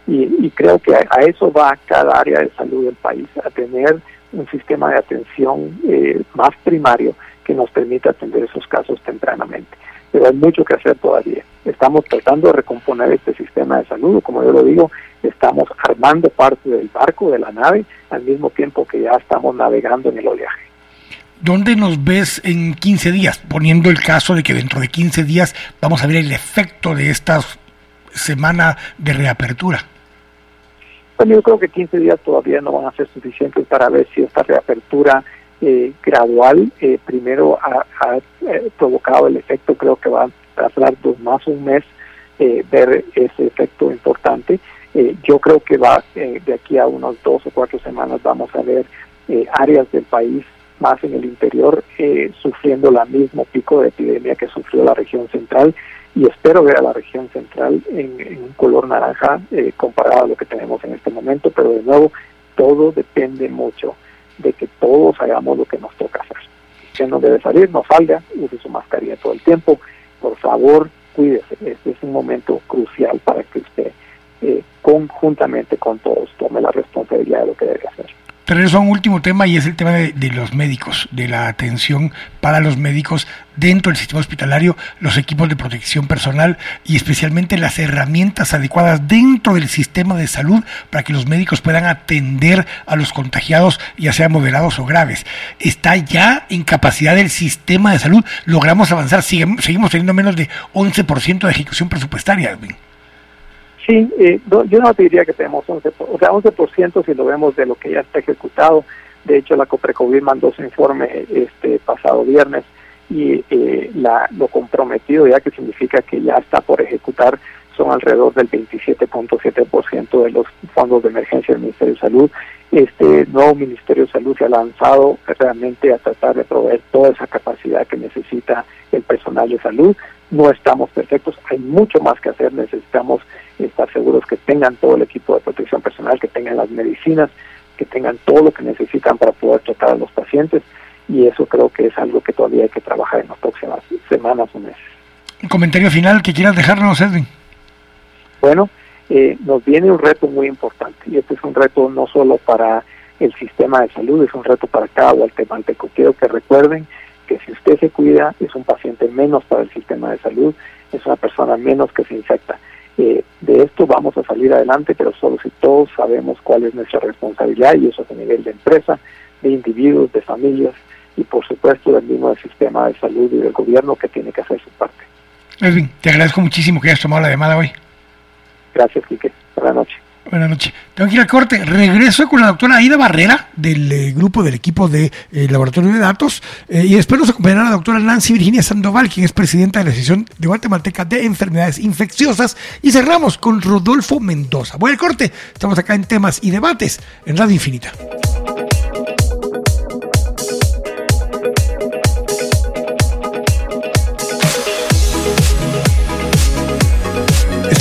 y, creo que a, eso va cada área de salud del país, a tener un sistema de atención eh, más primario que nos permita atender esos casos tempranamente. Pero hay mucho que hacer todavía. Estamos tratando de recomponer este sistema de salud, como yo lo digo, estamos armando parte del barco, de la nave, al mismo tiempo que ya estamos navegando en el oleaje. ¿Dónde nos ves en 15 días? Poniendo el caso de que dentro de 15 días vamos a ver el efecto de esta semana de reapertura. Bueno, yo creo que 15 días todavía no van a ser suficientes para ver si esta reapertura eh, gradual eh, primero ha, eh, provocado el efecto, creo que va a tardar dos más un mes ver ese efecto importante. yo creo que va de aquí a unos dos o cuatro semanas vamos a ver áreas del país más en el interior sufriendo la mismo pico de epidemia que sufrió la región central y espero ver a la región central en, un color naranja comparado a lo que tenemos en este momento, pero de nuevo todo depende mucho de que todos hagamos lo que nos toca hacer. Si no debe salir, no salga, use su mascarilla todo el tiempo. Por favor, cuídese. Este es un momento crucial para que usted, eh, conjuntamente con todos, tome la responsabilidad de lo que debe hacer. Pero eso es un último tema y es el tema de, los médicos, de la atención para los médicos dentro del sistema hospitalario, los equipos de protección personal y especialmente las herramientas adecuadas dentro del sistema de salud para que los médicos puedan atender a los contagiados, ya sean moderados o graves. ¿Está ya en capacidad del sistema de salud? ¿Logramos avanzar? Seguimos teniendo menos de 11% de ejecución presupuestaria, Edwin. Sí, eh, yo no te diría que tenemos 11%, o sea, 11% si lo vemos de lo que ya está ejecutado. De hecho, la COPRECOVID mandó su informe este pasado viernes y eh, la, lo comprometido ya que significa que ya está por ejecutar son alrededor del 27.7% de los fondos de emergencia del Ministerio de Salud. Este nuevo Ministerio de Salud se ha lanzado realmente a tratar de proveer toda esa capacidad que necesita el personal de salud. No estamos perfectos, hay mucho más que hacer, necesitamos estar seguros que tengan todo el equipo de protección personal, que tengan las medicinas, que tengan todo lo que necesitan para poder tratar a los pacientes y eso creo que es algo que todavía hay que trabajar en las próximas semanas o meses. Un comentario final que quieras dejarnos, Edwin. Bueno, eh, nos viene un reto muy importante y este es un reto no solo para el sistema de salud, es un reto para cada guatemalteco. Quiero que recuerden que si usted se cuida es un paciente menos para el sistema de salud, es una persona menos que se infecta. Eh, de esto vamos a salir adelante, pero solo si todos sabemos cuál es nuestra responsabilidad y eso es a nivel de empresa, de individuos, de familias y por supuesto del mismo sistema de salud y del gobierno que tiene que hacer su parte. Edwin, te agradezco muchísimo que hayas tomado la llamada hoy. Gracias, Quique. Buenas noches. Tengo que ir al corte. Regreso con la doctora Aida Barrera, del eh, grupo del equipo de eh, Laboratorio de Datos. Eh, y después nos acompañará la doctora Nancy Virginia Sandoval, quien es presidenta de la Asociación de Guatemalteca de Enfermedades Infecciosas. Y cerramos con Rodolfo Mendoza. Voy al corte. Estamos acá en temas y debates en Radio Infinita.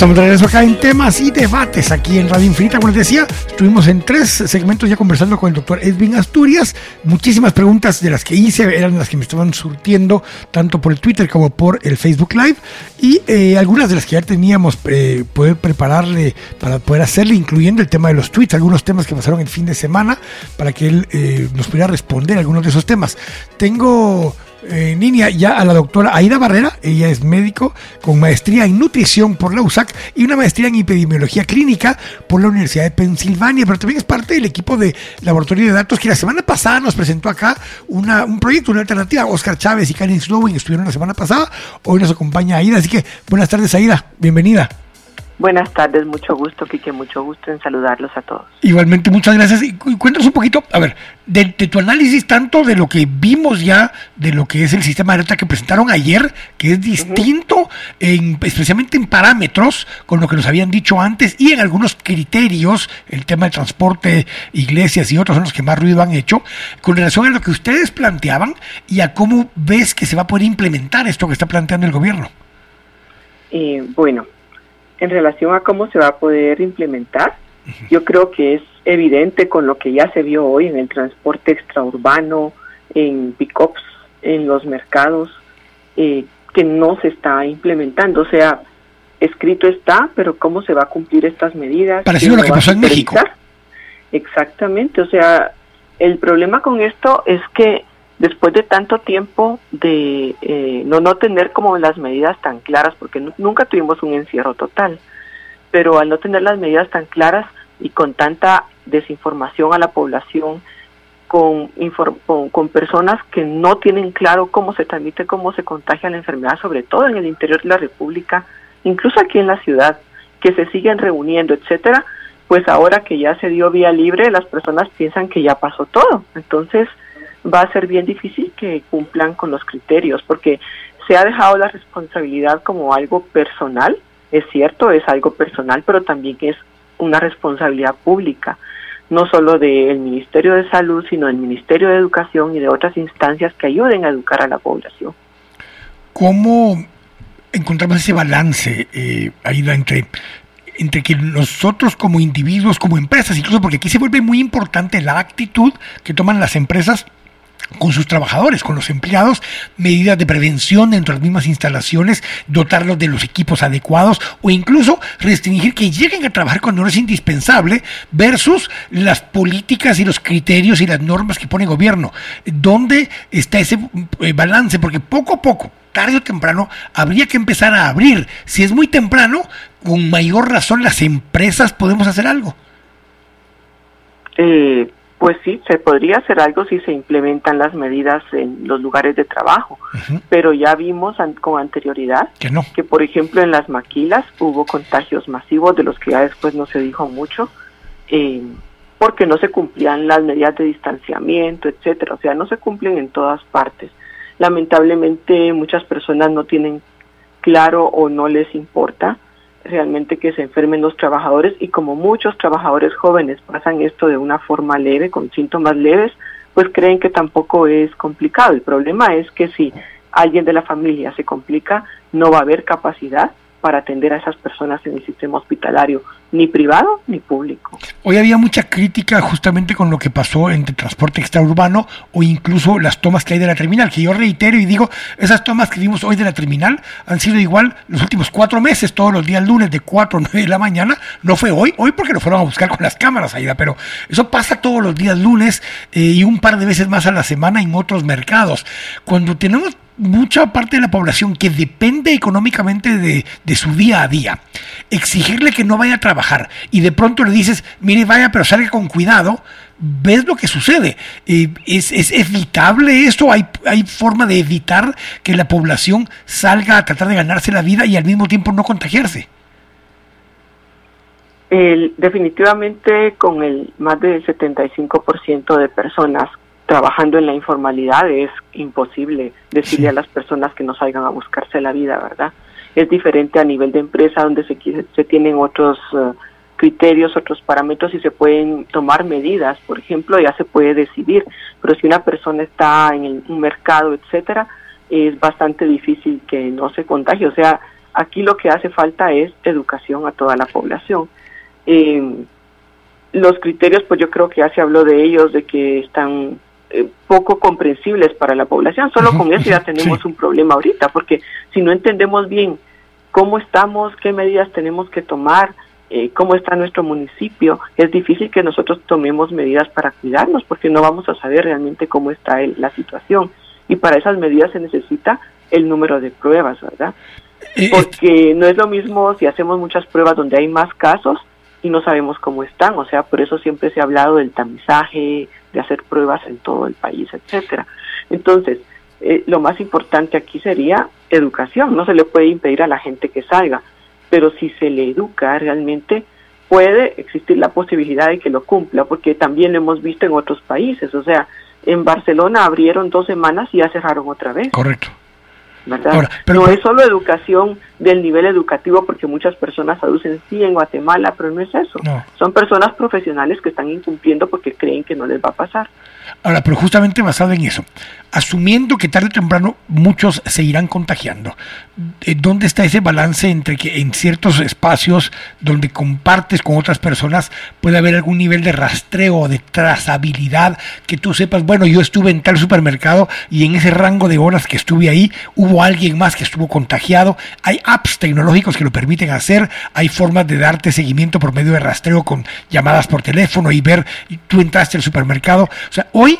Estamos de acá en temas y debates aquí en Radio Infinita. Como les decía, estuvimos en tres segmentos ya conversando con el doctor Edwin Asturias. Muchísimas preguntas de las que hice eran las que me estaban surtiendo tanto por el Twitter como por el Facebook Live y eh, algunas de las que ya teníamos eh, poder prepararle para poder hacerle, incluyendo el tema de los tweets, algunos temas que pasaron el fin de semana para que él eh, nos pudiera responder algunos de esos temas. Tengo en línea ya a la doctora Aida Barrera, ella es médico con maestría en nutrición por la USAC y una maestría en epidemiología clínica por la Universidad de Pensilvania, pero también es parte del equipo de laboratorio de datos que la semana pasada nos presentó acá una, un proyecto, una alternativa. Oscar Chávez y Karen Slowing estuvieron la semana pasada, hoy nos acompaña Aida, así que buenas tardes Aida, bienvenida. Buenas tardes, mucho gusto, Kike, mucho gusto en saludarlos a todos. Igualmente, muchas gracias. Y cuéntanos un poquito, a ver, de, tu análisis tanto de lo que vimos ya, de lo que es el sistema de alerta que presentaron ayer, que es distinto, en, especialmente en parámetros, con lo que nos habían dicho antes, y en algunos criterios, el tema de transporte, iglesias y otros son los que más ruido han hecho, con relación a lo que ustedes planteaban y a cómo ves que se va a poder implementar esto que está planteando el gobierno. Eh, bueno, en relación a cómo se va a poder implementar, yo creo que es evidente con lo que ya se vio hoy en el transporte extraurbano, en pick-ups, en los mercados, eh, que no se está implementando. O sea, escrito está, pero cómo se va a cumplir estas medidas. Parecido a lo que pasó en México. Exactamente, o sea, el problema con esto es que después de tanto tiempo de eh, no, no tener como las medidas tan claras, porque nunca tuvimos un encierro total, pero al no tener las medidas tan claras y con tanta desinformación a la población, con, con, personas que no tienen claro cómo se transmite, cómo se contagia la enfermedad, sobre todo en el interior de la República, incluso aquí en la ciudad, que se siguen reuniendo, etcétera, pues ahora que ya se dio vía libre, las personas piensan que ya pasó todo. Entonces, va a ser bien difícil que cumplan con los criterios, porque se ha dejado la responsabilidad como algo personal, es cierto, es algo personal, pero también es una responsabilidad pública no solo del Ministerio de Salud, sino del Ministerio de Educación y de otras instancias que ayuden a educar a la población. ¿Cómo encontramos ese balance, eh, Aida, entre, entre que nosotros como individuos, como empresas, incluso porque aquí se vuelve muy importante la actitud que toman las empresas con sus trabajadores, con los empleados, medidas de prevención dentro de las mismas instalaciones, dotarlos de los equipos adecuados o incluso restringir que lleguen a trabajar cuando no es indispensable versus las políticas y los criterios y las normas que pone el gobierno. ¿Dónde está ese eh, balance? Porque poco a poco, tarde o temprano, habría que empezar a abrir. Si es muy temprano, con mayor razón las empresas podemos hacer algo. Eh, pues sí, se podría hacer algo si se implementan las medidas en los lugares de trabajo, pero ya vimos con anterioridad que, no. que, por ejemplo, en las maquilas hubo contagios masivos de los que ya después no se dijo mucho, eh, porque no se cumplían las medidas de distanciamiento, etcétera, o sea, no se cumplen en todas partes. Lamentablemente muchas personas no tienen claro o no les importa realmente que se enfermen los trabajadores y como muchos trabajadores jóvenes pasan esto de una forma leve, con síntomas leves, pues creen que tampoco es complicado. El problema es que si alguien de la familia se complica, no va a haber capacidad para atender a esas personas en el sistema hospitalario, ni privado ni público. Hoy había mucha crítica justamente con lo que pasó entre transporte extraurbano o incluso las tomas que hay de la terminal, que yo reitero y digo, esas tomas que vimos hoy de la terminal han sido igual los últimos cuatro meses, todos los días lunes de 4 o 9 de la mañana, no fue hoy, hoy porque lo fueron a buscar con las cámaras, Aida, pero eso pasa todos los días lunes eh, y un par de veces más a la semana en otros mercados. Cuando tenemos mucha parte de la población que depende económicamente de, de, su día a día, exigirle que no vaya a trabajar y de pronto le dices, mire, vaya, pero salga con cuidado, ves lo que sucede. Eh, ¿es, ¿es, evitable esto? ¿Hay, ¿Hay forma de evitar que la población salga a tratar de ganarse la vida y al mismo tiempo no contagiarse? Definitivamente con el más del 75% de personas trabajando en la informalidad es imposible decirle a las personas que no salgan a buscarse la vida, ¿verdad? Es diferente a nivel de empresa donde se, se tienen otros uh, criterios, otros parámetros y se pueden tomar medidas, por ejemplo, ya se puede decidir, pero si una persona está en el, un mercado, etcétera, es bastante difícil que no se contagie. O sea, aquí lo que hace falta es educación a toda la población. Eh, los criterios, pues yo creo que ya se habló de ellos, de que están eh, poco comprensibles para la población. Solo con eso ya tenemos un problema ahorita, porque si no entendemos bien cómo estamos, qué medidas tenemos que tomar, eh, cómo está nuestro municipio, es difícil que nosotros tomemos medidas para cuidarnos, porque no vamos a saber realmente cómo está la situación. Y para esas medidas se necesita el número de pruebas, ¿verdad? Porque no es lo mismo si hacemos muchas pruebas donde hay más casos y no sabemos cómo están, o sea, por eso siempre se ha hablado del tamizaje, de hacer pruebas en todo el país, etcétera. Entonces, eh, lo más importante aquí sería educación. No se le puede impedir a la gente que salga, pero si se le educa realmente puede existir la posibilidad de que lo cumpla, porque también lo hemos visto en otros países. O sea, en Barcelona abrieron dos semanas y ya cerraron otra vez. Correcto. ¿Verdad? no es solo educación del nivel educativo, porque muchas personas aducen sí en Guatemala, pero no es eso. Son personas profesionales que están incumpliendo porque creen que no les va a pasar. Ahora, pero justamente basado en eso, asumiendo que tarde o temprano muchos se irán contagiando, eh, ¿dónde está ese balance entre que en ciertos espacios donde compartes con otras personas puede haber algún nivel de rastreo o de trazabilidad que tú sepas, bueno, yo estuve en tal supermercado y en ese rango de horas que estuve ahí hubo alguien más que estuvo contagiado? Hay apps tecnológicos que lo permiten hacer, hay formas de darte seguimiento por medio de rastreo con llamadas por teléfono y ver, tú entraste al supermercado. O sea, hoy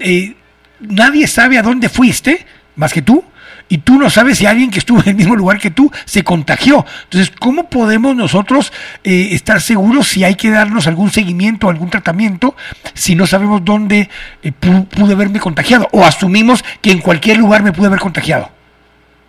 eh, nadie sabe a dónde fuiste, más que tú, y tú no sabes si alguien que estuvo en el mismo lugar que tú se contagió. Entonces, ¿cómo podemos nosotros eh, estar seguros si hay que darnos algún seguimiento, algún tratamiento, si no sabemos dónde eh, pude haberme contagiado? O asumimos que en cualquier lugar me pude haber contagiado.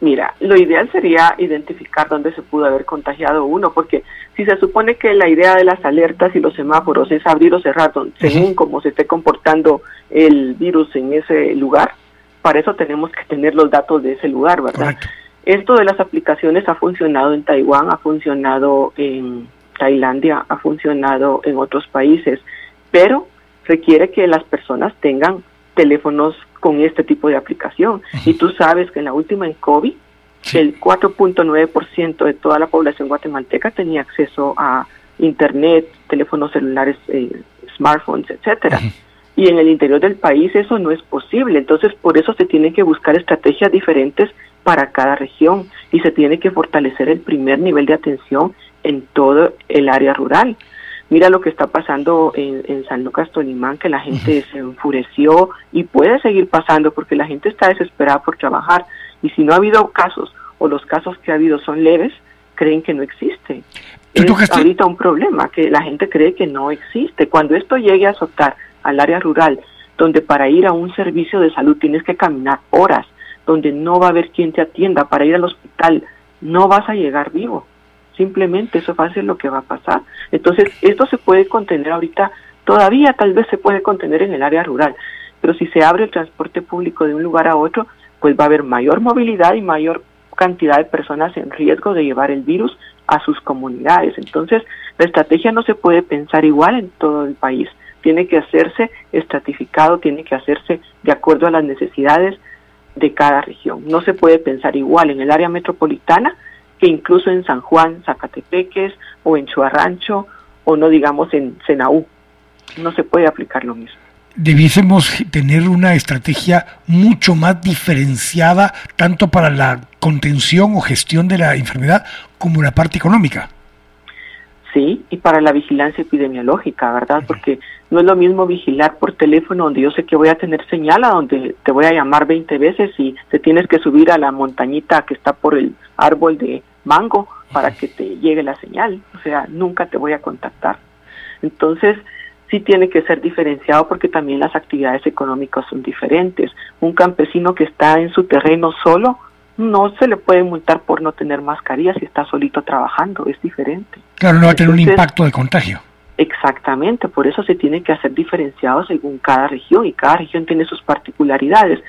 Mira, lo ideal sería identificar dónde se pudo haber contagiado uno, porque si se supone que la idea de las alertas y los semáforos es abrir o cerrar según cómo se esté comportando el virus en ese lugar, para eso tenemos que tener los datos de ese lugar, ¿verdad? Esto de las aplicaciones ha funcionado en Taiwán, ha funcionado en Tailandia, ha funcionado en otros países, pero requiere que las personas tengan teléfonos con este tipo de aplicación. Y tú sabes que en la última en COVID, el 4.9% de toda la población guatemalteca tenía acceso a Internet, teléfonos celulares, eh, smartphones, etcétera. Y en el interior del país eso no es posible. Entonces, por eso se tienen que buscar estrategias diferentes para cada región y se tiene que fortalecer el primer nivel de atención en todo el área rural. Mira lo que está pasando en, San Lucas Tolimán, que la gente se enfureció y puede seguir pasando porque la gente está desesperada por trabajar. Y si no ha habido casos o los casos que ha habido son leves, creen que no existe. Es ahorita un problema, que la gente cree que no existe. Cuando esto llegue a azotar al área rural, donde para ir a un servicio de salud tienes que caminar horas, donde no va a haber quien te atienda, para ir al hospital no vas a llegar vivo. Simplemente eso va a ser lo que va a pasar. Entonces, esto se puede contener ahorita, todavía tal vez se puede contener en el área rural, pero si se abre el transporte público de un lugar a otro, pues va a haber mayor movilidad y mayor cantidad de personas en riesgo de llevar el virus a sus comunidades. Entonces, la estrategia no se puede pensar igual en todo el país. Tiene que hacerse estratificado, tiene que hacerse de acuerdo a las necesidades de cada región. No se puede pensar igual en el área metropolitana que incluso en San Juan, Zacatepeques o en Chuarrancho o no digamos en Senaú. No se puede aplicar lo mismo. Debiésemos tener una estrategia mucho más diferenciada tanto para la contención o gestión de la enfermedad como la parte económica. Sí, y para la vigilancia epidemiológica, ¿verdad? Porque no es lo mismo vigilar por teléfono donde yo sé que voy a tener señal, a donde te voy a llamar 20 veces y te tienes que subir a la montañita que está por el árbol de mango para que te llegue la señal. O sea, nunca te voy a contactar. Entonces, sí tiene que ser diferenciado porque también las actividades económicas son diferentes. Un campesino que está en su terreno solo no se le puede multar por no tener mascarilla si está solito trabajando, es diferente. Claro, no va a tener un impacto de contagio. Exactamente, por eso se tiene que hacer diferenciado según cada región y cada región tiene sus particularidades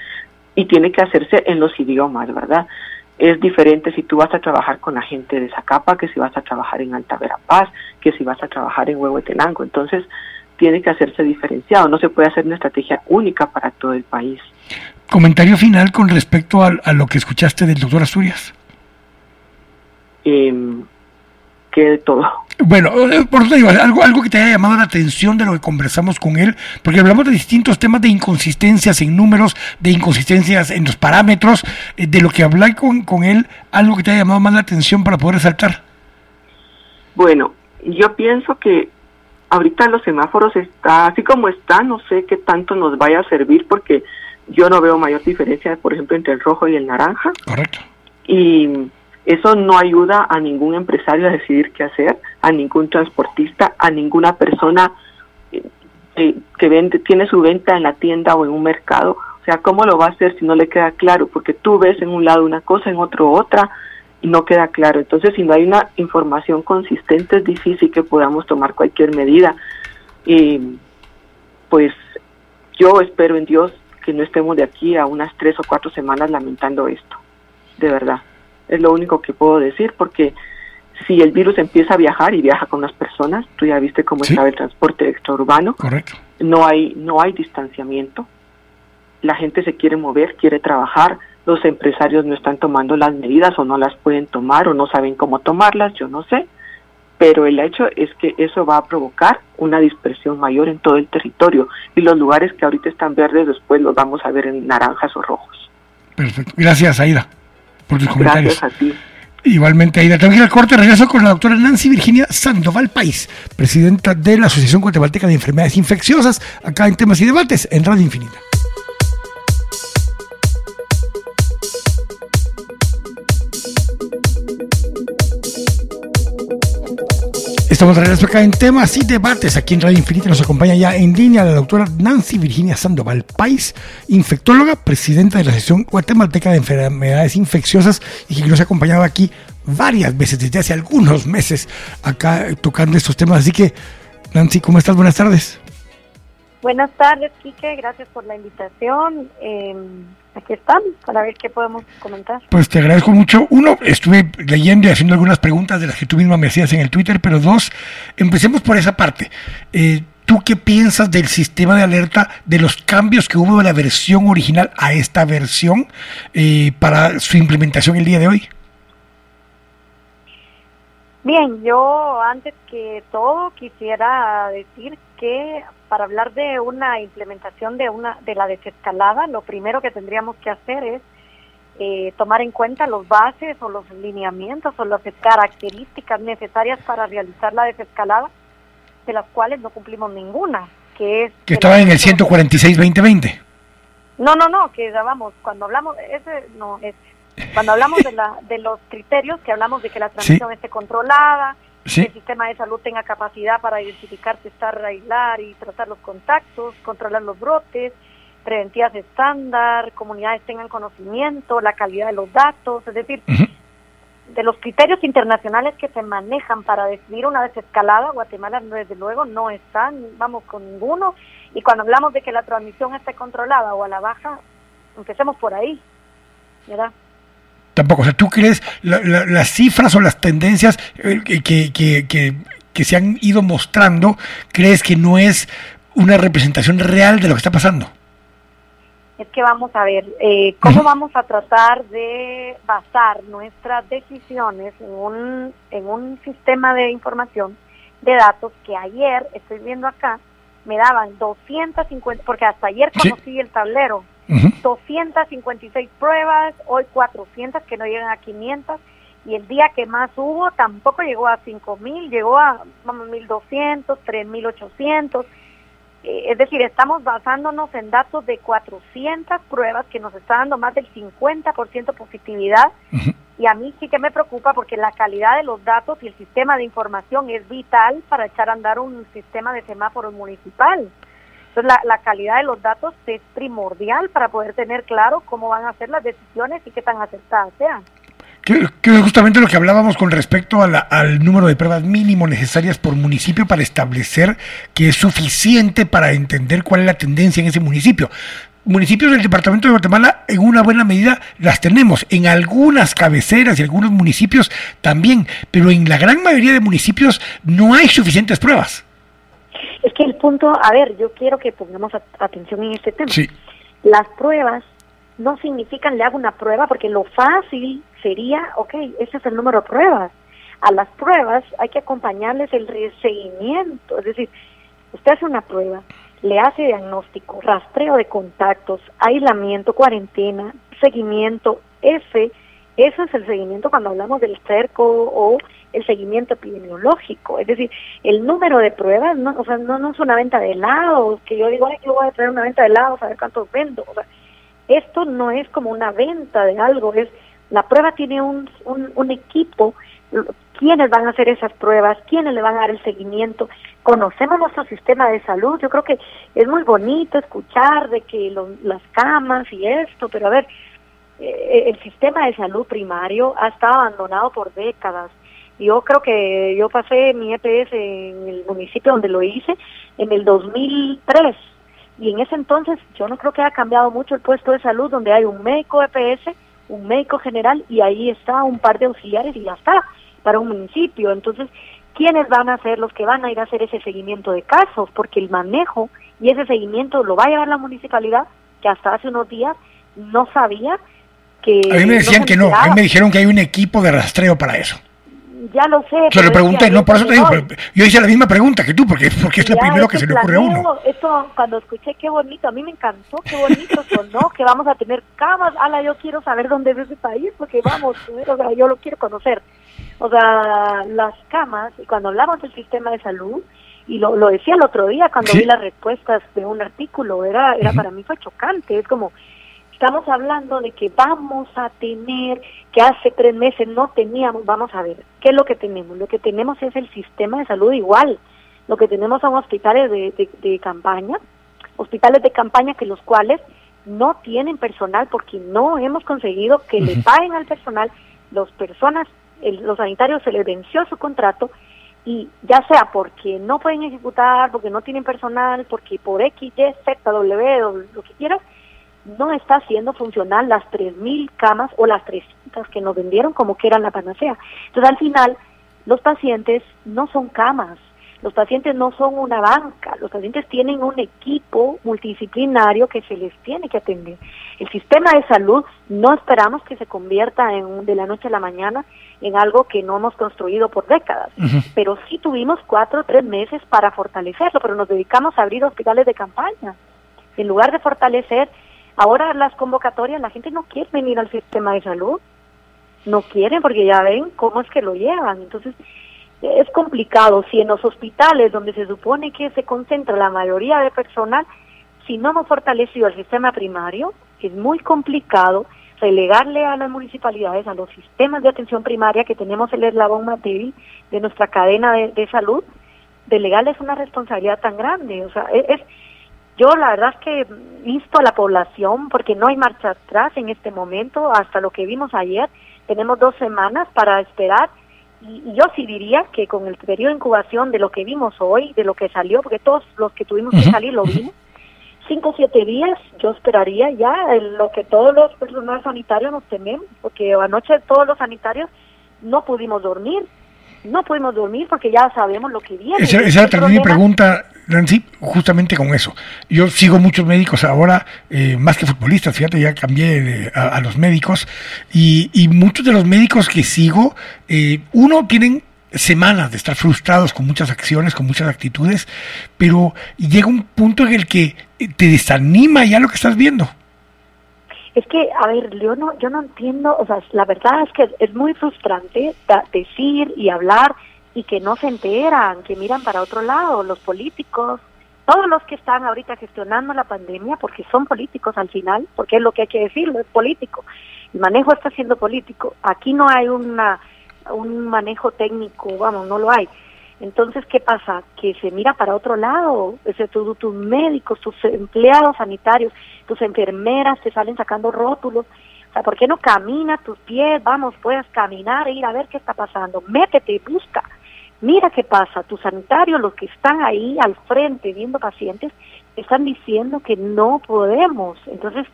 y tiene que hacerse en los idiomas, ¿verdad? Es diferente si tú vas a trabajar con la gente de Zacapa que si vas a trabajar en Alta Verapaz, que si vas a trabajar en Huehuetenango. Entonces, tiene que hacerse diferenciado, no se puede hacer una estrategia única para todo el país. Comentario final con respecto a, lo que escuchaste del doctor Asturias. Eh, que de todo. Bueno, eh, por eso digo, algo, algo que te haya llamado la atención de lo que conversamos con él, porque hablamos de distintos temas de inconsistencias en números, de inconsistencias en los parámetros, eh, de lo que hablé con, con él, algo que te haya llamado más la atención para poder resaltar. Bueno, yo pienso que ahorita los semáforos está así como está, no sé qué tanto nos vaya a servir porque yo no veo mayor diferencia, por ejemplo, entre el rojo y el naranja. Correcto. Y eso no ayuda a ningún empresario a decidir qué hacer, a ningún transportista, a ninguna persona eh, que vende, tiene su venta en la tienda o en un mercado. O sea, ¿cómo lo va a hacer si no le queda claro? Porque tú ves en un lado una cosa, en otro otra, no queda claro. Entonces, si no hay una información consistente, es difícil que podamos tomar cualquier medida. Y pues yo espero en Dios que no estemos de aquí a unas tres o cuatro semanas lamentando esto, de verdad. Es lo único que puedo decir porque si el virus empieza a viajar y viaja con las personas, tú ya viste cómo estaba el transporte extraurbano, Correcto. no hay no hay distanciamiento, la gente se quiere mover, quiere trabajar, los empresarios no están tomando las medidas o no las pueden tomar o no saben cómo tomarlas, yo no sé, pero el hecho es que eso va a provocar una dispersión mayor en todo el territorio y los lugares que ahorita están verdes después los vamos a ver en naranjas o rojos. Perfecto. Gracias, Aida, por tus comentarios. Gracias a ti. Igualmente, Aida. Tengo que ir al corte. Regreso con la doctora Nancy Virginia Sandoval País, presidenta de la Asociación Guatemalteca de Enfermedades Infecciosas, acá en Temas y Debates, en Radio Infinita. Estamos de regreso acá en temas y debates. Aquí en Radio Infinita nos acompaña ya en línea la doctora Nancy Virginia Sandoval Pais, infectóloga, presidenta de la Asociación Guatemalteca de Enfermedades Infecciosas y que nos ha acompañado aquí varias veces, desde hace algunos meses, acá tocando estos temas. Así que, Nancy, ¿cómo estás? Buenas tardes. Buenas tardes, Quique. Gracias por la invitación. Eh, aquí estamos para ver qué podemos comentar. Pues te agradezco mucho. Uno, estuve leyendo y haciendo algunas preguntas de las que tú misma me hacías en el Twitter, pero dos, empecemos por esa parte. Eh, ¿Tú qué piensas del sistema de alerta, de los cambios que hubo de la versión original a esta versión eh, para su implementación el día de hoy? Bien, yo antes que todo quisiera decir que para hablar de una implementación de una de la desescalada, lo primero que tendríamos que hacer es eh, tomar en cuenta los bases o los lineamientos o las características necesarias para realizar la desescalada, de las cuales no cumplimos ninguna, que es... Que estaba en el 146-2020. No, no, no, que vamos, cuando hablamos, ese no, es, cuando hablamos de, la, de los criterios, que hablamos de que la transmisión esté controlada, el sistema de salud tenga capacidad para identificar, testar, aislar y tratar los contactos, controlar los brotes, preventivas estándar, comunidades tengan conocimiento, la calidad de los datos, es decir, de los criterios internacionales que se manejan para decidir una desescalada, Guatemala desde luego no están, vamos con ninguno, y cuando hablamos de que la transmisión esté controlada o a la baja, empecemos por ahí, ¿verdad? Tampoco, o sea, ¿tú crees las cifras o las tendencias eh, que, que, que, que, se han ido mostrando, crees que no es una representación real de lo que está pasando? Es que vamos a ver, eh, ¿cómo vamos a tratar de basar nuestras decisiones en un, en un sistema de información de datos que ayer, estoy viendo acá, me daban 250, porque hasta ayer conocí el tablero, 256 pruebas, hoy 400 que no llegan a 500 y el día que más hubo tampoco llegó a 5000, llegó a vamos, 1200, 3800. Eh, es decir, estamos basándonos en datos de 400 pruebas que nos está dando más del 50% positividad. Y a mí sí que me preocupa porque la calidad de los datos y el sistema de información es vital para echar a andar un sistema de semáforo municipal. Entonces, la, calidad de los datos es primordial para poder tener claro cómo van a ser las decisiones y qué tan acertadas sean. Que, es justamente lo que hablábamos con respecto al número de pruebas mínimo necesarias por municipio para establecer que es suficiente para entender cuál es la tendencia en ese municipio. Municipios del departamento de Guatemala en una buena medida las tenemos, en algunas cabeceras y algunos municipios también, pero en la gran mayoría de municipios no hay suficientes pruebas. Es que el punto, a ver, yo quiero que pongamos atención en este tema. Las pruebas no significan le hago una prueba porque lo fácil sería, ok, ese es el número de pruebas. A las pruebas hay que acompañarles el seguimiento, es decir, usted hace una prueba, le hace diagnóstico, rastreo de contactos, aislamiento, cuarentena, seguimiento, F, eso es el seguimiento cuando hablamos del cerco o el seguimiento epidemiológico. Es decir, el número de pruebas, no, o sea, no, es una venta de helados, que yo digo, ay, que voy a traer una venta de helados, a ver cuántos vendo. O sea, esto no es como una venta de algo, es la prueba tiene un, un, un equipo, quiénes van a hacer esas pruebas, quiénes le van a dar el seguimiento. Conocemos nuestro sistema de salud, yo creo que es muy bonito escuchar de que las camas y esto, pero a ver, eh, el sistema de salud primario ha estado abandonado por décadas. Yo creo que yo pasé mi EPS en el municipio donde lo hice en el 2003 y en ese entonces yo no creo que haya cambiado mucho el puesto de salud donde hay un médico EPS, un médico general y ahí está un par de auxiliares y ya está para un municipio. Entonces, ¿quiénes van a ser los que van a ir a hacer ese seguimiento de casos? Porque el manejo y ese seguimiento lo va a llevar la municipalidad que hasta hace unos días no sabía que... A mí me decían que no, a mí me dijeron que hay un equipo de rastreo para eso ya lo sé. Se lo pregunté, no, por eso te digo, yo hice la misma pregunta que tú, porque, porque es lo primero que se le ocurre a uno. Esto, cuando escuché qué bonito, a mí me encantó, qué bonito sonó, que vamos a tener camas, ala, yo quiero saber dónde es ese país, porque vamos, o sea, yo lo quiero conocer. O sea, las camas, y cuando hablamos del sistema de salud, y lo, lo decía el otro día cuando vi las respuestas de un artículo, era, era para mí fue chocante, es como Estamos hablando de que vamos a tener, que hace tres meses no teníamos, vamos a ver, ¿qué es lo que tenemos? Lo que tenemos es el sistema de salud igual. Lo que tenemos son hospitales de, de, campaña, hospitales de campaña que los cuales no tienen personal porque no hemos conseguido que le paguen al personal, los personas, los sanitarios se les venció su contrato y ya sea porque no pueden ejecutar, porque no tienen personal, porque por X, Y, Z, W, lo que quieras, no está haciendo funcional las 3.000 camas o las 300 que nos vendieron como que eran la panacea. Entonces, al final, los pacientes no son camas, los pacientes no son una banca, los pacientes tienen un equipo multidisciplinario que se les tiene que atender. El sistema de salud no esperamos que se convierta en de la noche a la mañana en algo que no hemos construido por décadas, pero sí tuvimos cuatro o tres meses para fortalecerlo, pero nos dedicamos a abrir hospitales de campaña. En lugar de fortalecer Ahora las convocatorias, la gente no quiere venir al sistema de salud, no quieren porque ya ven cómo es que lo llevan. Entonces, es complicado. Si en los hospitales donde se supone que se concentra la mayoría de personal, si no hemos fortalecido el sistema primario, es muy complicado relegarle a las municipalidades, a los sistemas de atención primaria que tenemos el eslabón más débil de nuestra cadena de, de salud, delegarles una responsabilidad tan grande. O sea, es, yo la verdad es que insto a la población porque no hay marcha atrás en este momento, hasta lo que vimos ayer, tenemos dos semanas para esperar y, yo sí diría que con el periodo de incubación de lo que vimos hoy, de lo que salió, porque todos los que tuvimos que salir lo vimos, cinco o siete días yo esperaría ya lo que todos los personales sanitarios nos tememos, porque anoche todos los sanitarios no pudimos dormir, no pudimos dormir porque ya sabemos lo que viene. Esa, esa era mi pregunta, Nancy, justamente con eso. Yo sigo muchos médicos ahora, eh, más que futbolistas, fíjate, ya cambié a, los médicos, y, y, muchos de los médicos que sigo, eh, uno, tienen semanas de estar frustrados con muchas acciones, con muchas actitudes, pero llega un punto en el que te desanima ya lo que estás viendo. Es que, a ver, yo no, yo no entiendo, o sea, la verdad es que es muy frustrante decir y hablar y que no se enteran, que miran para otro lado, los políticos, todos los que están ahorita gestionando la pandemia, porque son políticos al final, porque es lo que hay que decirlo, es político. El manejo está siendo político. Aquí no hay una, un manejo técnico, vamos, no lo hay. Entonces, ¿qué pasa? Que se mira para otro lado, ese, tus médicos, tus empleados sanitarios, tus enfermeras te salen sacando rótulos. O sea, ¿por qué no camina tus pies? Vamos, puedes caminar e ir a ver qué está pasando. Métete, busca. Mira qué pasa. Tus sanitarios, los que están ahí al frente viendo pacientes, están diciendo que no podemos. Entonces,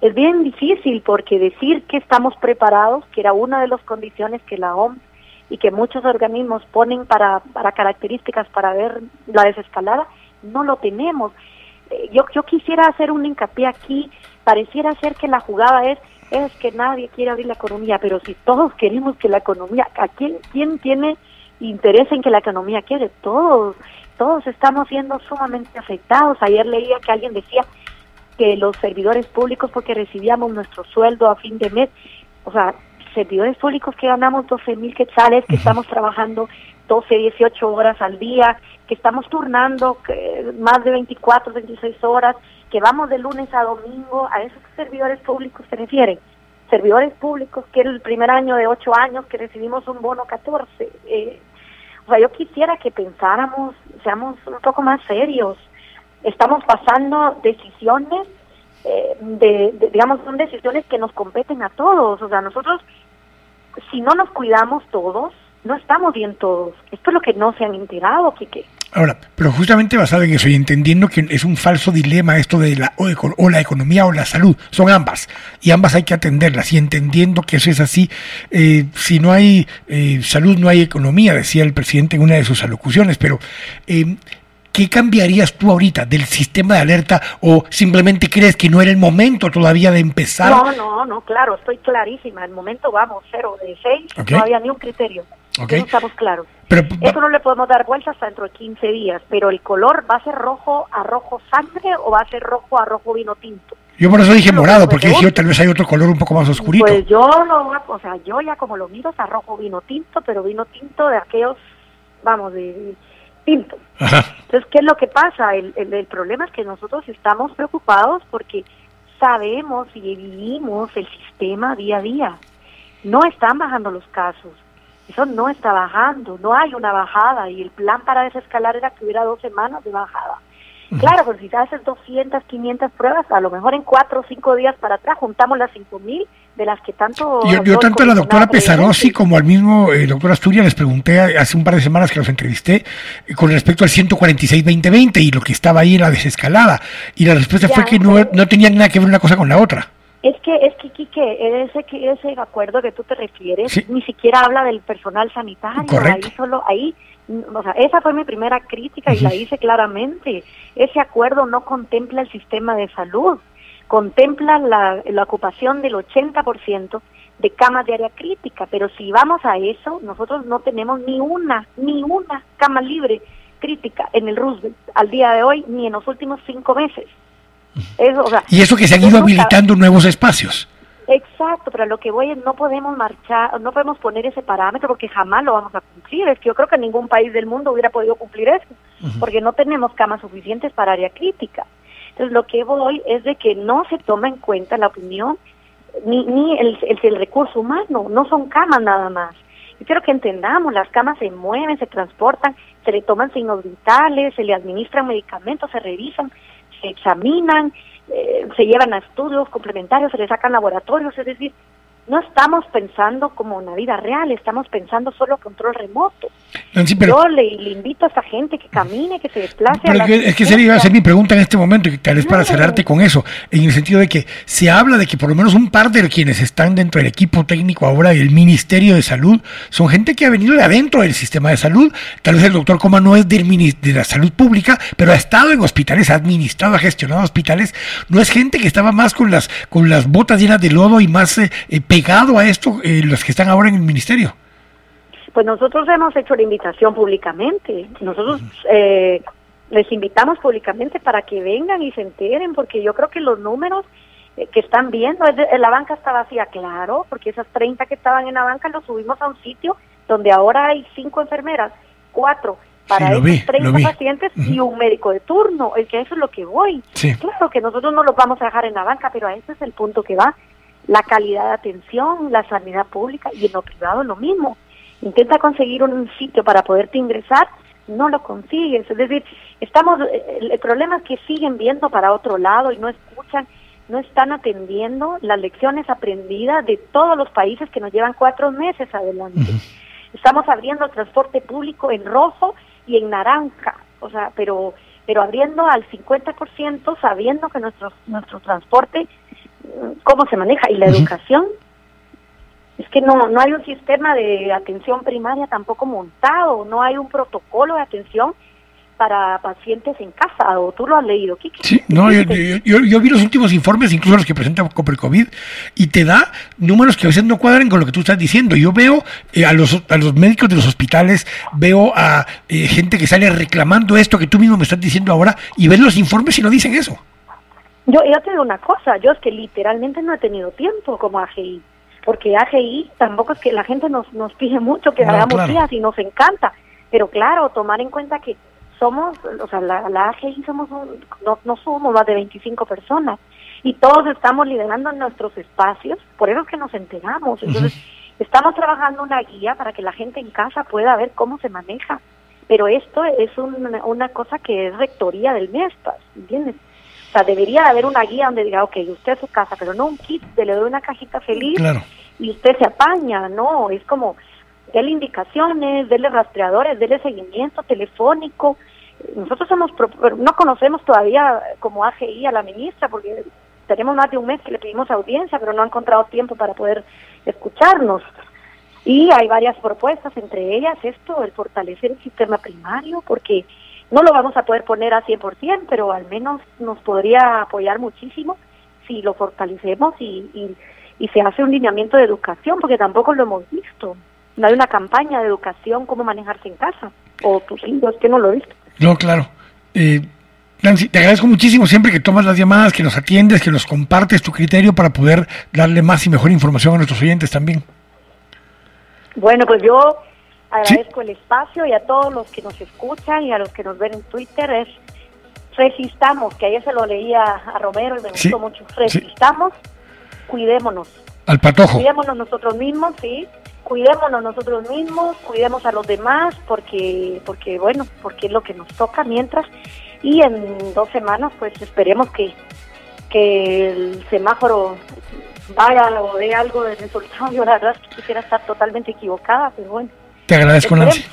es bien difícil porque decir que estamos preparados, que era una de las condiciones que la OMS y que muchos organismos ponen para, para características para ver la desescalada, no lo tenemos. Eh, yo, yo quisiera hacer un hincapié aquí, pareciera ser que la jugada es es que nadie quiere abrir la economía, pero si todos queremos que la economía, ¿a quién, quién tiene interés en que la economía quede? Todos, todos estamos siendo sumamente afectados. Ayer leía que alguien decía que los servidores públicos, porque recibíamos nuestro sueldo a fin de mes, o sea, servidores públicos que ganamos 12 mil quetzales, que estamos trabajando 12, 18 horas al día, que estamos turnando más de 24, 26 horas, que vamos de lunes a domingo, a esos servidores públicos se refieren. Servidores públicos que el primer año de 8 años que recibimos un bono 14. Eh, sea, yo quisiera que pensáramos, seamos un poco más serios. Estamos pasando decisiones eh, de, digamos, son decisiones que nos competen a todos. O sea, nosotros, si no nos cuidamos todos, no estamos bien todos. Esto es lo que no se han enterado, Quique. Ahora, pero justamente basado en eso y entendiendo que es un falso dilema esto de la o, la economía o la salud, son ambas y ambas hay que atenderlas y entendiendo que eso es así, eh, si no hay eh, salud no hay economía, decía el presidente en una de sus alocuciones, pero eh, ¿Qué cambiarías tú ahorita del sistema de alerta o simplemente crees que no era el momento todavía de empezar? No, no, no, claro, estoy clarísima. El momento vamos, cero de seis, no había ni un criterio. No estamos claros. Pero, Eso no le podemos dar vueltas hasta dentro de 15 días, pero el color va a ser rojo a rojo sangre o va a ser rojo a rojo vino tinto. Yo por eso dije morado, porque dije tal vez hay otro color un poco más oscurito. Pues yo lo, o sea, yo ya como lo miro es a rojo vino tinto, pero vino tinto de aquellos, vamos, de entonces, ¿qué es lo que pasa? El, el, problema es que nosotros estamos preocupados porque sabemos y vivimos el sistema día a día. No están bajando los casos. Eso no está bajando, no hay una bajada y el plan para desescalar era que hubiera dos semanas de bajada. Claro, pero si te haces 200, 500 pruebas, a lo mejor en cuatro o cinco días para atrás juntamos las 5000 de las que tanto... Yo, tanto a la doctora Pesarosi como al mismo eh, doctor Asturias les pregunté hace un par de semanas que los entrevisté eh, con respecto al 146-2020 y lo que estaba ahí en la desescalada. Y la respuesta fue que no, no tenían nada que ver una cosa con la otra. Es que, es que, Quique, ese, ese acuerdo que tú te refieres ni siquiera habla del personal sanitario. Ahí solo, ahí, o sea, esa fue mi primera crítica y la hice claramente. Ese acuerdo no contempla el sistema de salud, contempla la, la ocupación del 80% de camas de área crítica, pero si vamos a eso, nosotros no tenemos ni una, ni una cama libre crítica en el Roosevelt al día de hoy, ni en los últimos cinco meses y eso que se han ido habilitando nuevos espacios. Exacto, pero lo que voy es no podemos marchar, no podemos poner ese parámetro porque jamás lo vamos a cumplir. Es que yo creo que ningún país del mundo hubiera podido cumplir eso, porque no tenemos camas suficientes para área crítica. Entonces, lo que voy es de que no se toma en cuenta la opinión ni, ni el, el, el recurso humano, no son camas nada más. Yo quiero que entendamos, las camas se mueven, se transportan, se le toman signos vitales, se le administran medicamentos, se revisan, se examinan, eh, se llevan a estudios complementarios, se les sacan laboratorios, es decir, no estamos pensando como una vida real, estamos pensando solo control remoto. Yo le, invito a esta gente que camine, que se desplace. Pero es que sería ser mi pregunta en este momento, y tal vez para cerrarte con eso, en el sentido de que se habla de que por lo menos un par de quienes están dentro del equipo técnico ahora del Ministerio de Salud son gente que ha venido de adentro del sistema de salud. Tal vez el doctor Coma no es del de la salud pública, pero ha estado en hospitales, ha administrado, ha gestionado hospitales. No es gente que estaba más con las, con las botas llenas de lodo y más eh, eh a esto eh, los que están ahora en el ministerio? Pues nosotros hemos hecho la invitación públicamente. Nosotros eh, les invitamos públicamente para que vengan y se enteren, porque yo creo que los números eh, que están viendo, la banca está vacía, claro, porque esas 30 que estaban en la banca los subimos a un sitio donde ahora hay cinco enfermeras, cuatro para esos 30 pacientes y un médico de turno, el que eso es lo que voy. Claro que nosotros no los vamos a dejar en la banca, pero a ese es el punto que va la calidad de atención, la sanidad pública y en lo privado lo mismo. Intenta conseguir un sitio para poderte ingresar, no lo consigues. Es decir, estamos, el, problema es que siguen viendo para otro lado y no escuchan, no están atendiendo las lecciones aprendidas de todos los países que nos llevan cuatro meses adelante. Estamos abriendo el transporte público en rojo y en naranja, o sea, pero pero abriendo al 50% sabiendo que nuestro nuestro transporte cómo se maneja y la educación es que no no hay un sistema de atención primaria tampoco montado no hay un protocolo de atención para pacientes en casa, o tú lo has leído, Kiki. Sí, no, yo, vi los últimos informes, incluso los que presenta COVID, y te da números que a veces no cuadran con lo que tú estás diciendo. Yo veo eh, a, los, a los médicos de los hospitales, veo a eh, gente que sale reclamando esto que tú mismo me estás diciendo ahora, y ves los informes y no dicen eso. Yo, yo te digo una cosa, yo es que literalmente no he tenido tiempo como AGI, porque AGI tampoco es que la gente nos, nos pide mucho que hagamos días y nos encanta, pero claro, tomar en cuenta que somos, o sea, la, la AGI somos no, no somos más de 25 personas y todos estamos liderando nuestros espacios, por eso es que nos enteramos. Entonces, estamos trabajando una guía para que la gente en casa pueda ver cómo se maneja, pero esto es una cosa que es rectoría del MESPAS, ¿entiendes? O sea, debería haber una guía donde diga, ok, usted es su casa, pero no un kit, de le doy una cajita feliz y usted se apaña, no, es como, déle indicaciones, déle rastreadores, déle seguimiento telefónico. Nosotros somos, no conocemos todavía como AGI a la ministra, porque tenemos más de un mes que le pedimos audiencia, pero no ha encontrado tiempo para poder escucharnos. Y hay varias propuestas, entre ellas esto, el fortalecer el sistema primario, porque no lo vamos a poder poner a 100%, pero al menos nos podría apoyar muchísimo si lo fortalecemos y, y, se hace un lineamiento de educación, porque tampoco lo hemos visto. No hay una campaña de educación, cómo manejarse en casa, o tus hijos, que no lo he visto. No, claro. Eh, Nancy, te agradezco muchísimo siempre que tomas las llamadas, que nos atiendes, que nos compartes tu criterio para poder darle más y mejor información a nuestros oyentes también. Bueno, pues yo Agradezco el espacio y a todos los que nos escuchan y a los que nos ven en Twitter. Es resistamos, que ayer se lo leía a Romero y me gustó mucho, resistamos, cuidémonos. Al patojo. Cuidémonos nosotros mismos, sí, cuidémonos nosotros mismos, cuidemos a los demás, porque, porque bueno, porque es lo que nos toca mientras, y en dos semanas pues esperemos que, que el semáforo vaya o dé algo de resultado. Yo la verdad es que quisiera estar totalmente equivocada, pero bueno. Te agradezco, Nancy.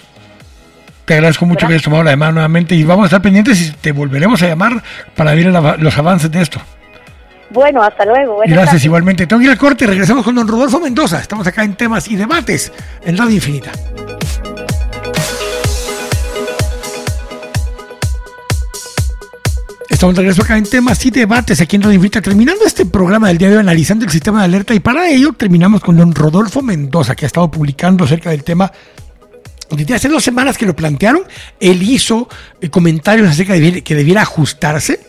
Te agradezco mucho que hayas tomado la llamada nuevamente y vamos a estar pendientes y te volveremos a llamar para ver los avances de esto. Bueno, hasta luego. Gracias igualmente. Tengo que ir al corte y regresamos con don Rodolfo Mendoza. Estamos acá en temas y debates en Radio Infinita. Estamos de regreso acá en temas y debates aquí en Radio Infinita, terminando este programa del día de hoy analizando el sistema de alerta y para ello terminamos con don Rodolfo Mendoza que ha estado publicando acerca del tema hace dos semanas que lo plantearon, él hizo eh, comentarios acerca de que debiera ajustarse.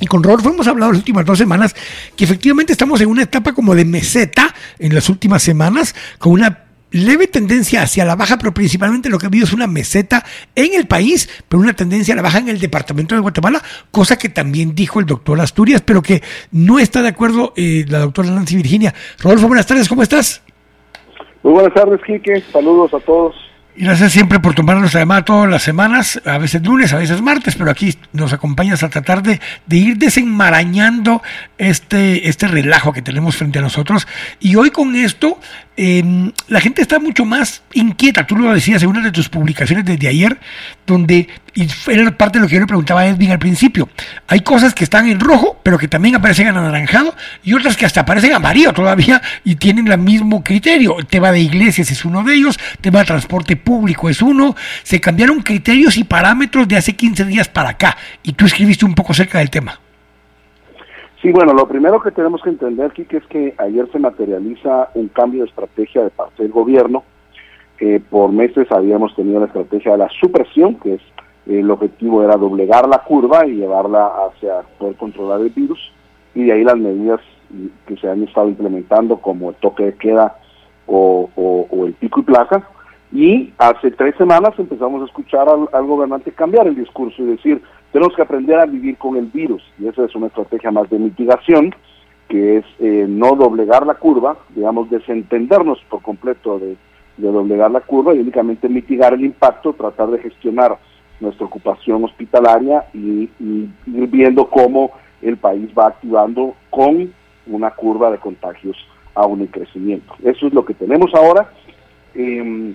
Y con Rodolfo hemos hablado las últimas dos semanas que efectivamente estamos en una etapa como de meseta en las últimas semanas, con una leve tendencia hacia la baja, pero principalmente lo que ha habido es una meseta en el país, pero una tendencia a la baja en el departamento de Guatemala, cosa que también dijo el doctor Asturias, pero que no está de acuerdo eh, la doctora Nancy Virginia. Rodolfo, buenas tardes, ¿cómo estás? Muy buenas tardes, Quique. Saludos a todos. Gracias siempre por tomarnos llamada todas las semanas, a veces lunes, a veces martes, pero aquí nos acompañas a tratar de, de, ir desenmarañando este, este relajo que tenemos frente a nosotros. Y hoy con esto Em, la gente está mucho más inquieta. Tú lo decías en una de tus publicaciones desde ayer, donde, y era parte de lo que yo le preguntaba a Edwin al principio, hay cosas que están en rojo, pero que también aparecen en anaranjado, y otras que hasta aparecen amarillo todavía y tienen el mismo criterio. El tema de iglesias es uno de ellos, el tema de transporte público es uno. Se cambiaron criterios y parámetros de hace 15 días para acá, y tú escribiste un poco acerca del tema. Sí, bueno, lo primero que tenemos que entender, aquí es que ayer se materializa un cambio de estrategia de parte del gobierno. por meses habíamos tenido la estrategia de la supresión, que es el objetivo era doblegar la curva y llevarla hacia poder controlar el virus, y de ahí las medidas que se han estado implementando como el toque de queda o, el pico y placa. Y hace tres semanas empezamos a escuchar al, al gobernante cambiar el discurso y decir, tenemos que aprender a vivir con el virus y esa es una estrategia más de mitigación, que es eh, no doblegar la curva, digamos, desentendernos por completo de, doblegar la curva y únicamente mitigar el impacto, tratar de gestionar nuestra ocupación hospitalaria y, ir viendo cómo el país va activando con una curva de contagios aún en crecimiento. Eso es lo que tenemos ahora. Em,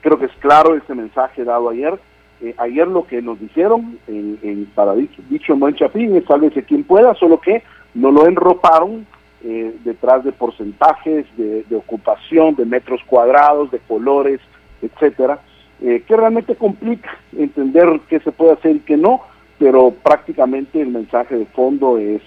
creo que es claro este mensaje dado ayer eh, ayer lo que nos dijeron en, en para dicho, dicho en buen chapín es sálvese quien pueda, solo que no lo enroparon eh, detrás de porcentajes de, ocupación, de metros cuadrados, de colores, etcétera, eh, que realmente complica entender qué se puede hacer y qué no, pero prácticamente el mensaje de fondo es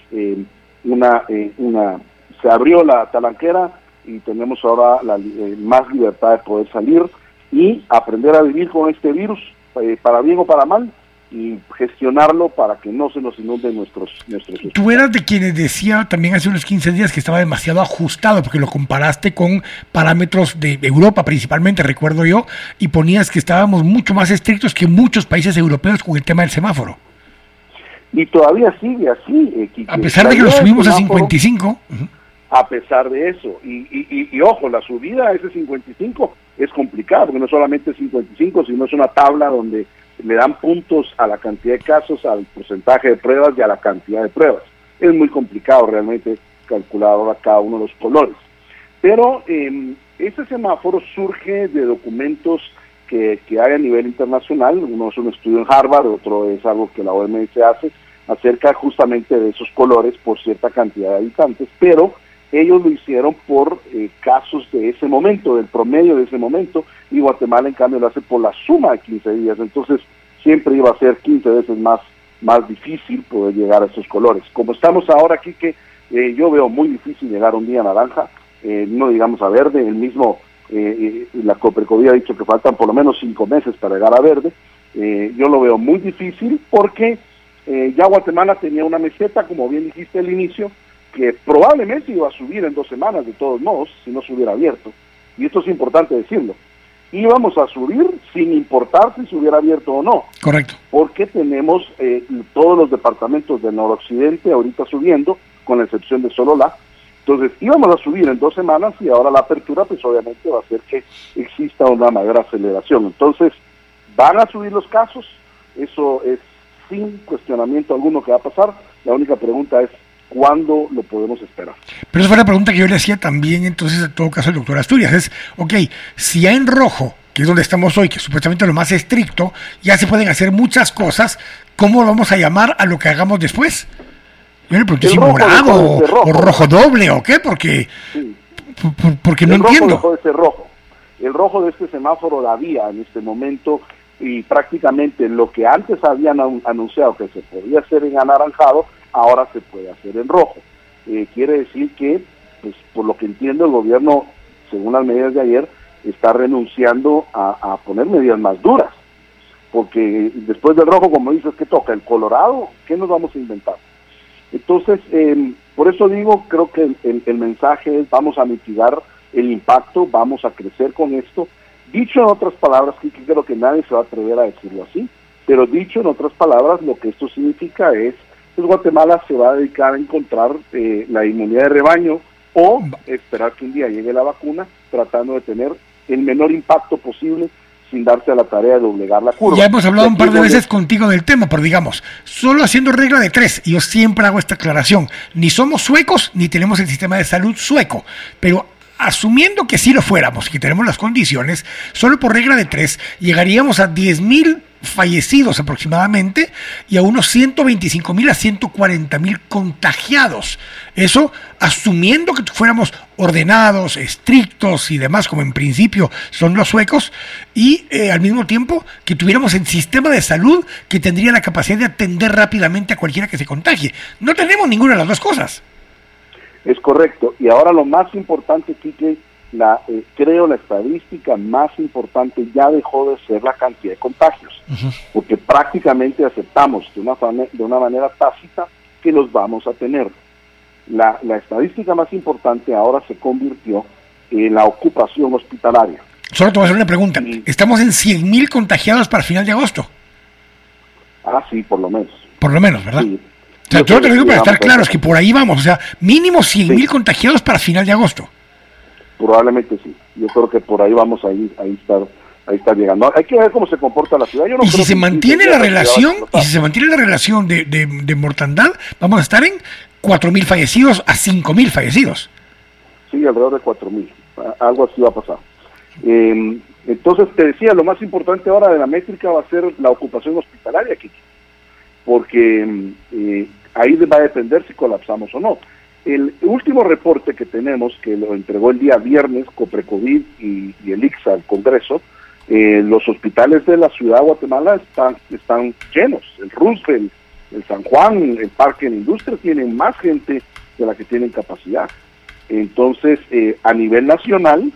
una, una, se abrió la talanquera y tenemos ahora la, más libertad de poder salir y aprender a vivir con este virus eh, para bien o para mal, y gestionarlo para que no se nos inunden nuestros, nuestros... Tú eras de quienes decía también hace unos 15 días que estaba demasiado ajustado, porque lo comparaste con parámetros de Europa principalmente, recuerdo yo, y ponías que estábamos mucho más estrictos que muchos países europeos con el tema del semáforo. Y todavía sigue así. Eh, a pesar de que lo subimos a 55. A pesar de eso. Y, y, y, ojo, la subida a ese 55 es complicado, porque no solamente es 55, sino es una tabla donde le dan puntos a la cantidad de casos, al porcentaje de pruebas y a la cantidad de pruebas. Es muy complicado realmente calcular ahora cada uno de los colores. Pero eh, ese semáforo surge de documentos que, que hay a nivel internacional, uno es un estudio en Harvard, otro es algo que la OMS hace, acerca justamente de esos colores por cierta cantidad de habitantes, pero ellos lo hicieron por eh, casos de ese momento, del promedio de ese momento, y Guatemala en cambio lo hace por la suma de 15 días. Entonces siempre iba a ser 15 veces más, más difícil poder llegar a esos colores. Como estamos ahora aquí, que eh, yo veo muy difícil llegar un día a naranja, eh, no digamos a verde, el mismo, la Copercovía ha dicho que faltan por lo menos cinco meses para llegar a verde. yo lo veo muy difícil porque ya Guatemala tenía una meseta, como bien dijiste al inicio, que probablemente iba a subir en dos semanas de todos modos, si no se hubiera abierto. Y esto es importante decirlo. íbamos a subir sin importar si se hubiera abierto o no. Correcto. Porque tenemos eh, todos los departamentos del noroccidente ahorita subiendo, con la excepción de Solola. Entonces íbamos a subir en dos semanas y ahora la apertura pues obviamente va a hacer que exista una mayor aceleración. Entonces van a subir los casos, eso es sin cuestionamiento alguno que va a pasar. La única pregunta es ¿Cuándo lo podemos esperar? Pero esa fue la pregunta que yo le hacía también, entonces, en todo caso, al doctor Asturias. Es, ok, si ya en rojo, que es donde estamos hoy, que es supuestamente lo más estricto, ya se pueden hacer muchas cosas, ¿cómo vamos a llamar a lo que hagamos después? Yo le pregunté si morado o, rojo doble o qué, porque, porque no el entiendo. Rojo dejó de ser rojo. El rojo de este semáforo la vía en este momento y prácticamente lo que antes habían anunciado que se podía hacer en anaranjado, ahora se puede hacer en rojo. Eh, quiere decir que, pues, por lo que entiendo, el gobierno, según las medidas de ayer, está renunciando a, poner medidas más duras. Porque después del rojo, como dices, ¿qué toca? ¿El colorado? ¿Qué nos vamos a inventar? Entonces, em, por eso digo, creo que el, mensaje es vamos a mitigar el impacto, vamos a crecer con esto. Dicho en otras palabras, que creo que nadie se va a atrever a decirlo así, pero dicho en otras palabras, lo que esto significa es Guatemala se va a dedicar a encontrar eh, la inmunidad de rebaño o esperar que un día llegue la vacuna tratando de tener el menor impacto posible sin darse a la tarea de doblegar la curva. Ya hemos hablado un par de veces contigo del tema, pero digamos, solo haciendo regla de tres, y yo siempre hago esta aclaración, ni somos suecos ni tenemos el sistema de salud sueco, pero asumiendo que sí lo fuéramos, que tenemos las condiciones, solo por regla de tres llegaríamos a 10 mil fallecidos aproximadamente y a unos 125 mil a 140 mil contagiados. Eso asumiendo que fuéramos ordenados, estrictos y demás, como en principio son los suecos, y eh, al mismo tiempo que tuviéramos el sistema de salud que tendría la capacidad de atender rápidamente a cualquiera que se contagie. No tenemos ninguna de las dos cosas. Es correcto. Y ahora lo más importante, Kike, la, eh, creo la estadística más importante ya dejó de ser la cantidad de contagios, porque prácticamente aceptamos de una, de una manera tácita que los vamos a tener. La, la estadística más importante ahora se convirtió en la ocupación hospitalaria. Solo te voy a hacer una pregunta. ¿Estamos en 100.000 contagiados para final de agosto? Ah, sí, por lo menos. Por lo menos, ¿verdad? Sí. O sea, yo te lo digo para estar claros, que por ahí vamos. O sea, mínimo 100.000 contagiados para final de agosto. Probablemente sí. Yo creo que por ahí vamos a ir, ahí estar ahí está llegando. Hay que ver cómo se comporta la ciudad. y si se mantiene la relación, y si se mantiene la relación de, de, mortandad, vamos a estar en 4.000 fallecidos a 5.000 fallecidos. Sí, alrededor de 4.000. Algo así va a pasar. Em, entonces, te decía, lo más importante ahora de la métrica va a ser la ocupación hospitalaria, aquí, porque em, eh, ahí va a depender si colapsamos o no. El último reporte que tenemos, que lo entregó el día viernes COPRECOVID y, y el ICSA al Congreso, eh, los hospitales de la ciudad de Guatemala están, están llenos. El Roosevelt, el San Juan, el Parque de Industria tienen más gente de la que tienen capacidad. Entonces, eh, a nivel nacional,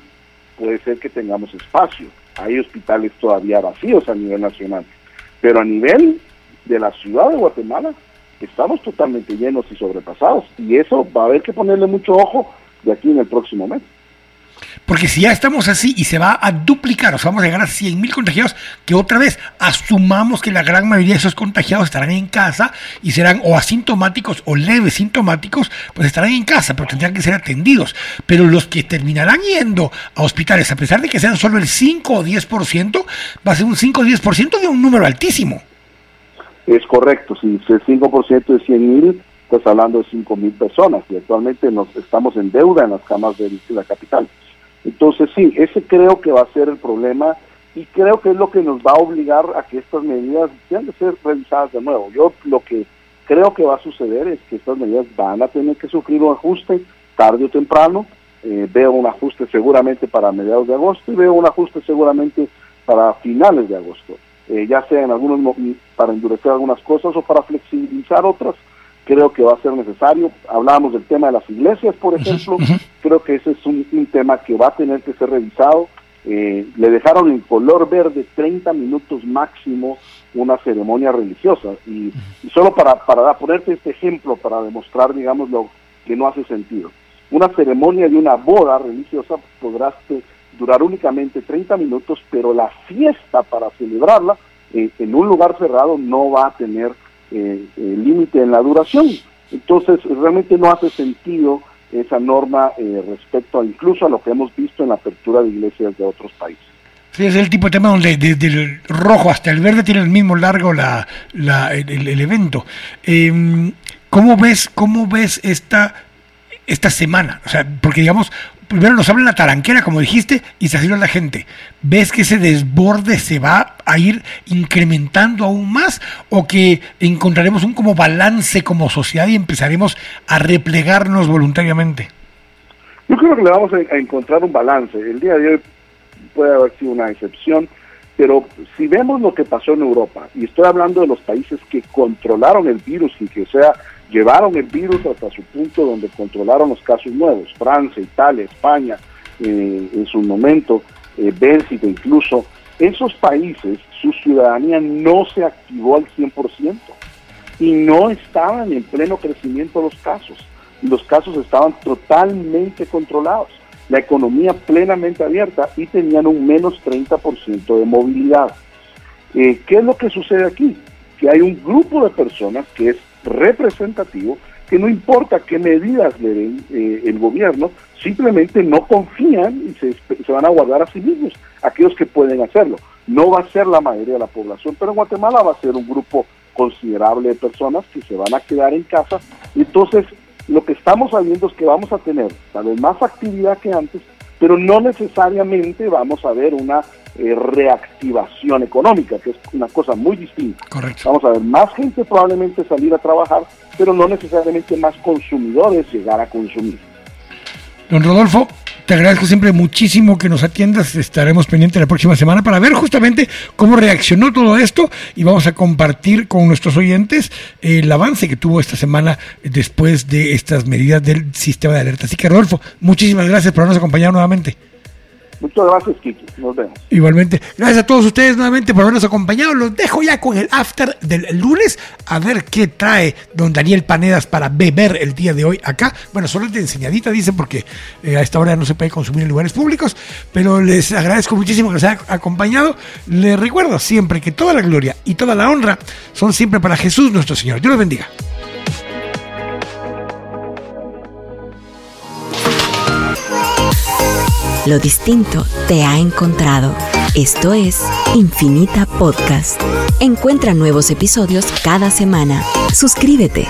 puede ser que tengamos espacio. Hay hospitales todavía vacíos a nivel nacional. Pero a nivel de la ciudad de Guatemala, estamos totalmente llenos y sobrepasados. Y eso va a haber que ponerle mucho ojo de aquí en el próximo mes. Porque si ya estamos así y se va a duplicar, o sea, vamos a llegar a 100 mil contagiados, que otra vez asumamos que la gran mayoría de esos contagiados estarán en casa y serán o asintomáticos o leves sintomáticos, pues estarán en casa, pero tendrán que ser atendidos. Pero los que terminarán yendo a hospitales, a pesar de que sean solo el 5 o 10%, va a ser un 5 o 10% de un número altísimo. Es correcto, si el 5% de 100 mil, estás hablando de 5 mil personas y actualmente nos estamos en deuda en las camas de la capital. Entonces sí, ese creo que va a ser el problema y creo que es lo que nos va a obligar a que estas medidas tengan que ser revisadas de nuevo. Yo lo que creo que va a suceder es que estas medidas van a tener que sufrir un ajuste tarde o temprano. Eh, veo un ajuste seguramente para mediados de agosto y veo un ajuste seguramente para finales de agosto. Eh, ya sea en algunos para endurecer algunas cosas o para flexibilizar otras, creo que va a ser necesario. Hablábamos del tema de las iglesias, por ejemplo, creo que ese es un, tema que va a tener que ser revisado. Eh, le dejaron en color verde 30 minutos máximo una ceremonia religiosa y, solo para, para ponerte este ejemplo, para demostrar, digamos, lo que no hace sentido. Una ceremonia de una boda religiosa podrás durar únicamente 30 minutos, pero la fiesta para celebrarla eh, en un lugar cerrado no va a tener eh, límite en la duración. Entonces, realmente no hace sentido esa norma respecto a incluso a lo que hemos visto en la apertura de iglesias de otros países. Sí, es el tipo de tema donde desde el rojo hasta el verde tiene el mismo largo la, el, evento. Em, ¿Cómo ves, cómo ves esta, esta semana? O sea, porque digamos, primero nos habla la taranquera, como dijiste, y se a la gente. ¿Ves que ese desborde se va a ir incrementando aún más o que encontraremos un como balance como sociedad y empezaremos a replegarnos voluntariamente? Yo creo que le vamos a encontrar un balance. El día de hoy puede haber sido una excepción, pero si vemos lo que pasó en Europa, y estoy hablando de los países que controlaron el virus y que sea llevaron el virus hasta su punto donde controlaron los casos nuevos, Francia, Italia, España, eh, en su momento, eh, Bélgica incluso, esos países, su ciudadanía no se activó al 100% y no estaban en pleno crecimiento los casos. Los casos estaban totalmente controlados la economía plenamente abierta y tenían un menos 30% de movilidad. Eh, ¿Qué es lo que sucede aquí? Que hay un grupo de personas que es representativo, que no importa qué medidas le den eh, el gobierno, simplemente no confían y se, se van a guardar a sí mismos, aquellos que pueden hacerlo. No va a ser la mayoría de la población, pero en Guatemala va a ser un grupo considerable de personas que se van a quedar en casa. Entonces, lo que estamos sabiendo es que vamos a tener tal vez más actividad que antes, pero no necesariamente vamos a ver una eh, reactivación económica, que es una cosa muy distinta. Correcto. Vamos a ver más gente probablemente salir a trabajar, pero no necesariamente más consumidores llegar a consumir. Don Rodolfo, te agradezco siempre muchísimo que nos atiendas. Estaremos pendientes la próxima semana para ver justamente cómo reaccionó todo esto y vamos a compartir con nuestros oyentes el avance que tuvo esta semana después de estas medidas del sistema de alerta. Así que, Rodolfo, muchísimas gracias por habernos acompañado nuevamente. Muchas gracias, Kiki. Nos vemos. Igualmente. Gracias a todos ustedes nuevamente por habernos acompañado. Los dejo ya con el after del lunes a ver qué trae don Daniel Panedas para beber el día de hoy acá. Bueno, solo de enseñadita, dice, porque eh, a esta hora no se puede consumir en lugares públicos. Pero les agradezco muchísimo que nos hayan acompañado. Les recuerdo siempre que toda la gloria y toda la honra son siempre para Jesús nuestro Señor. Dios los bendiga. Lo distinto te ha encontrado. Esto es Infinita Podcast. Encuentra nuevos episodios cada semana. Suscríbete.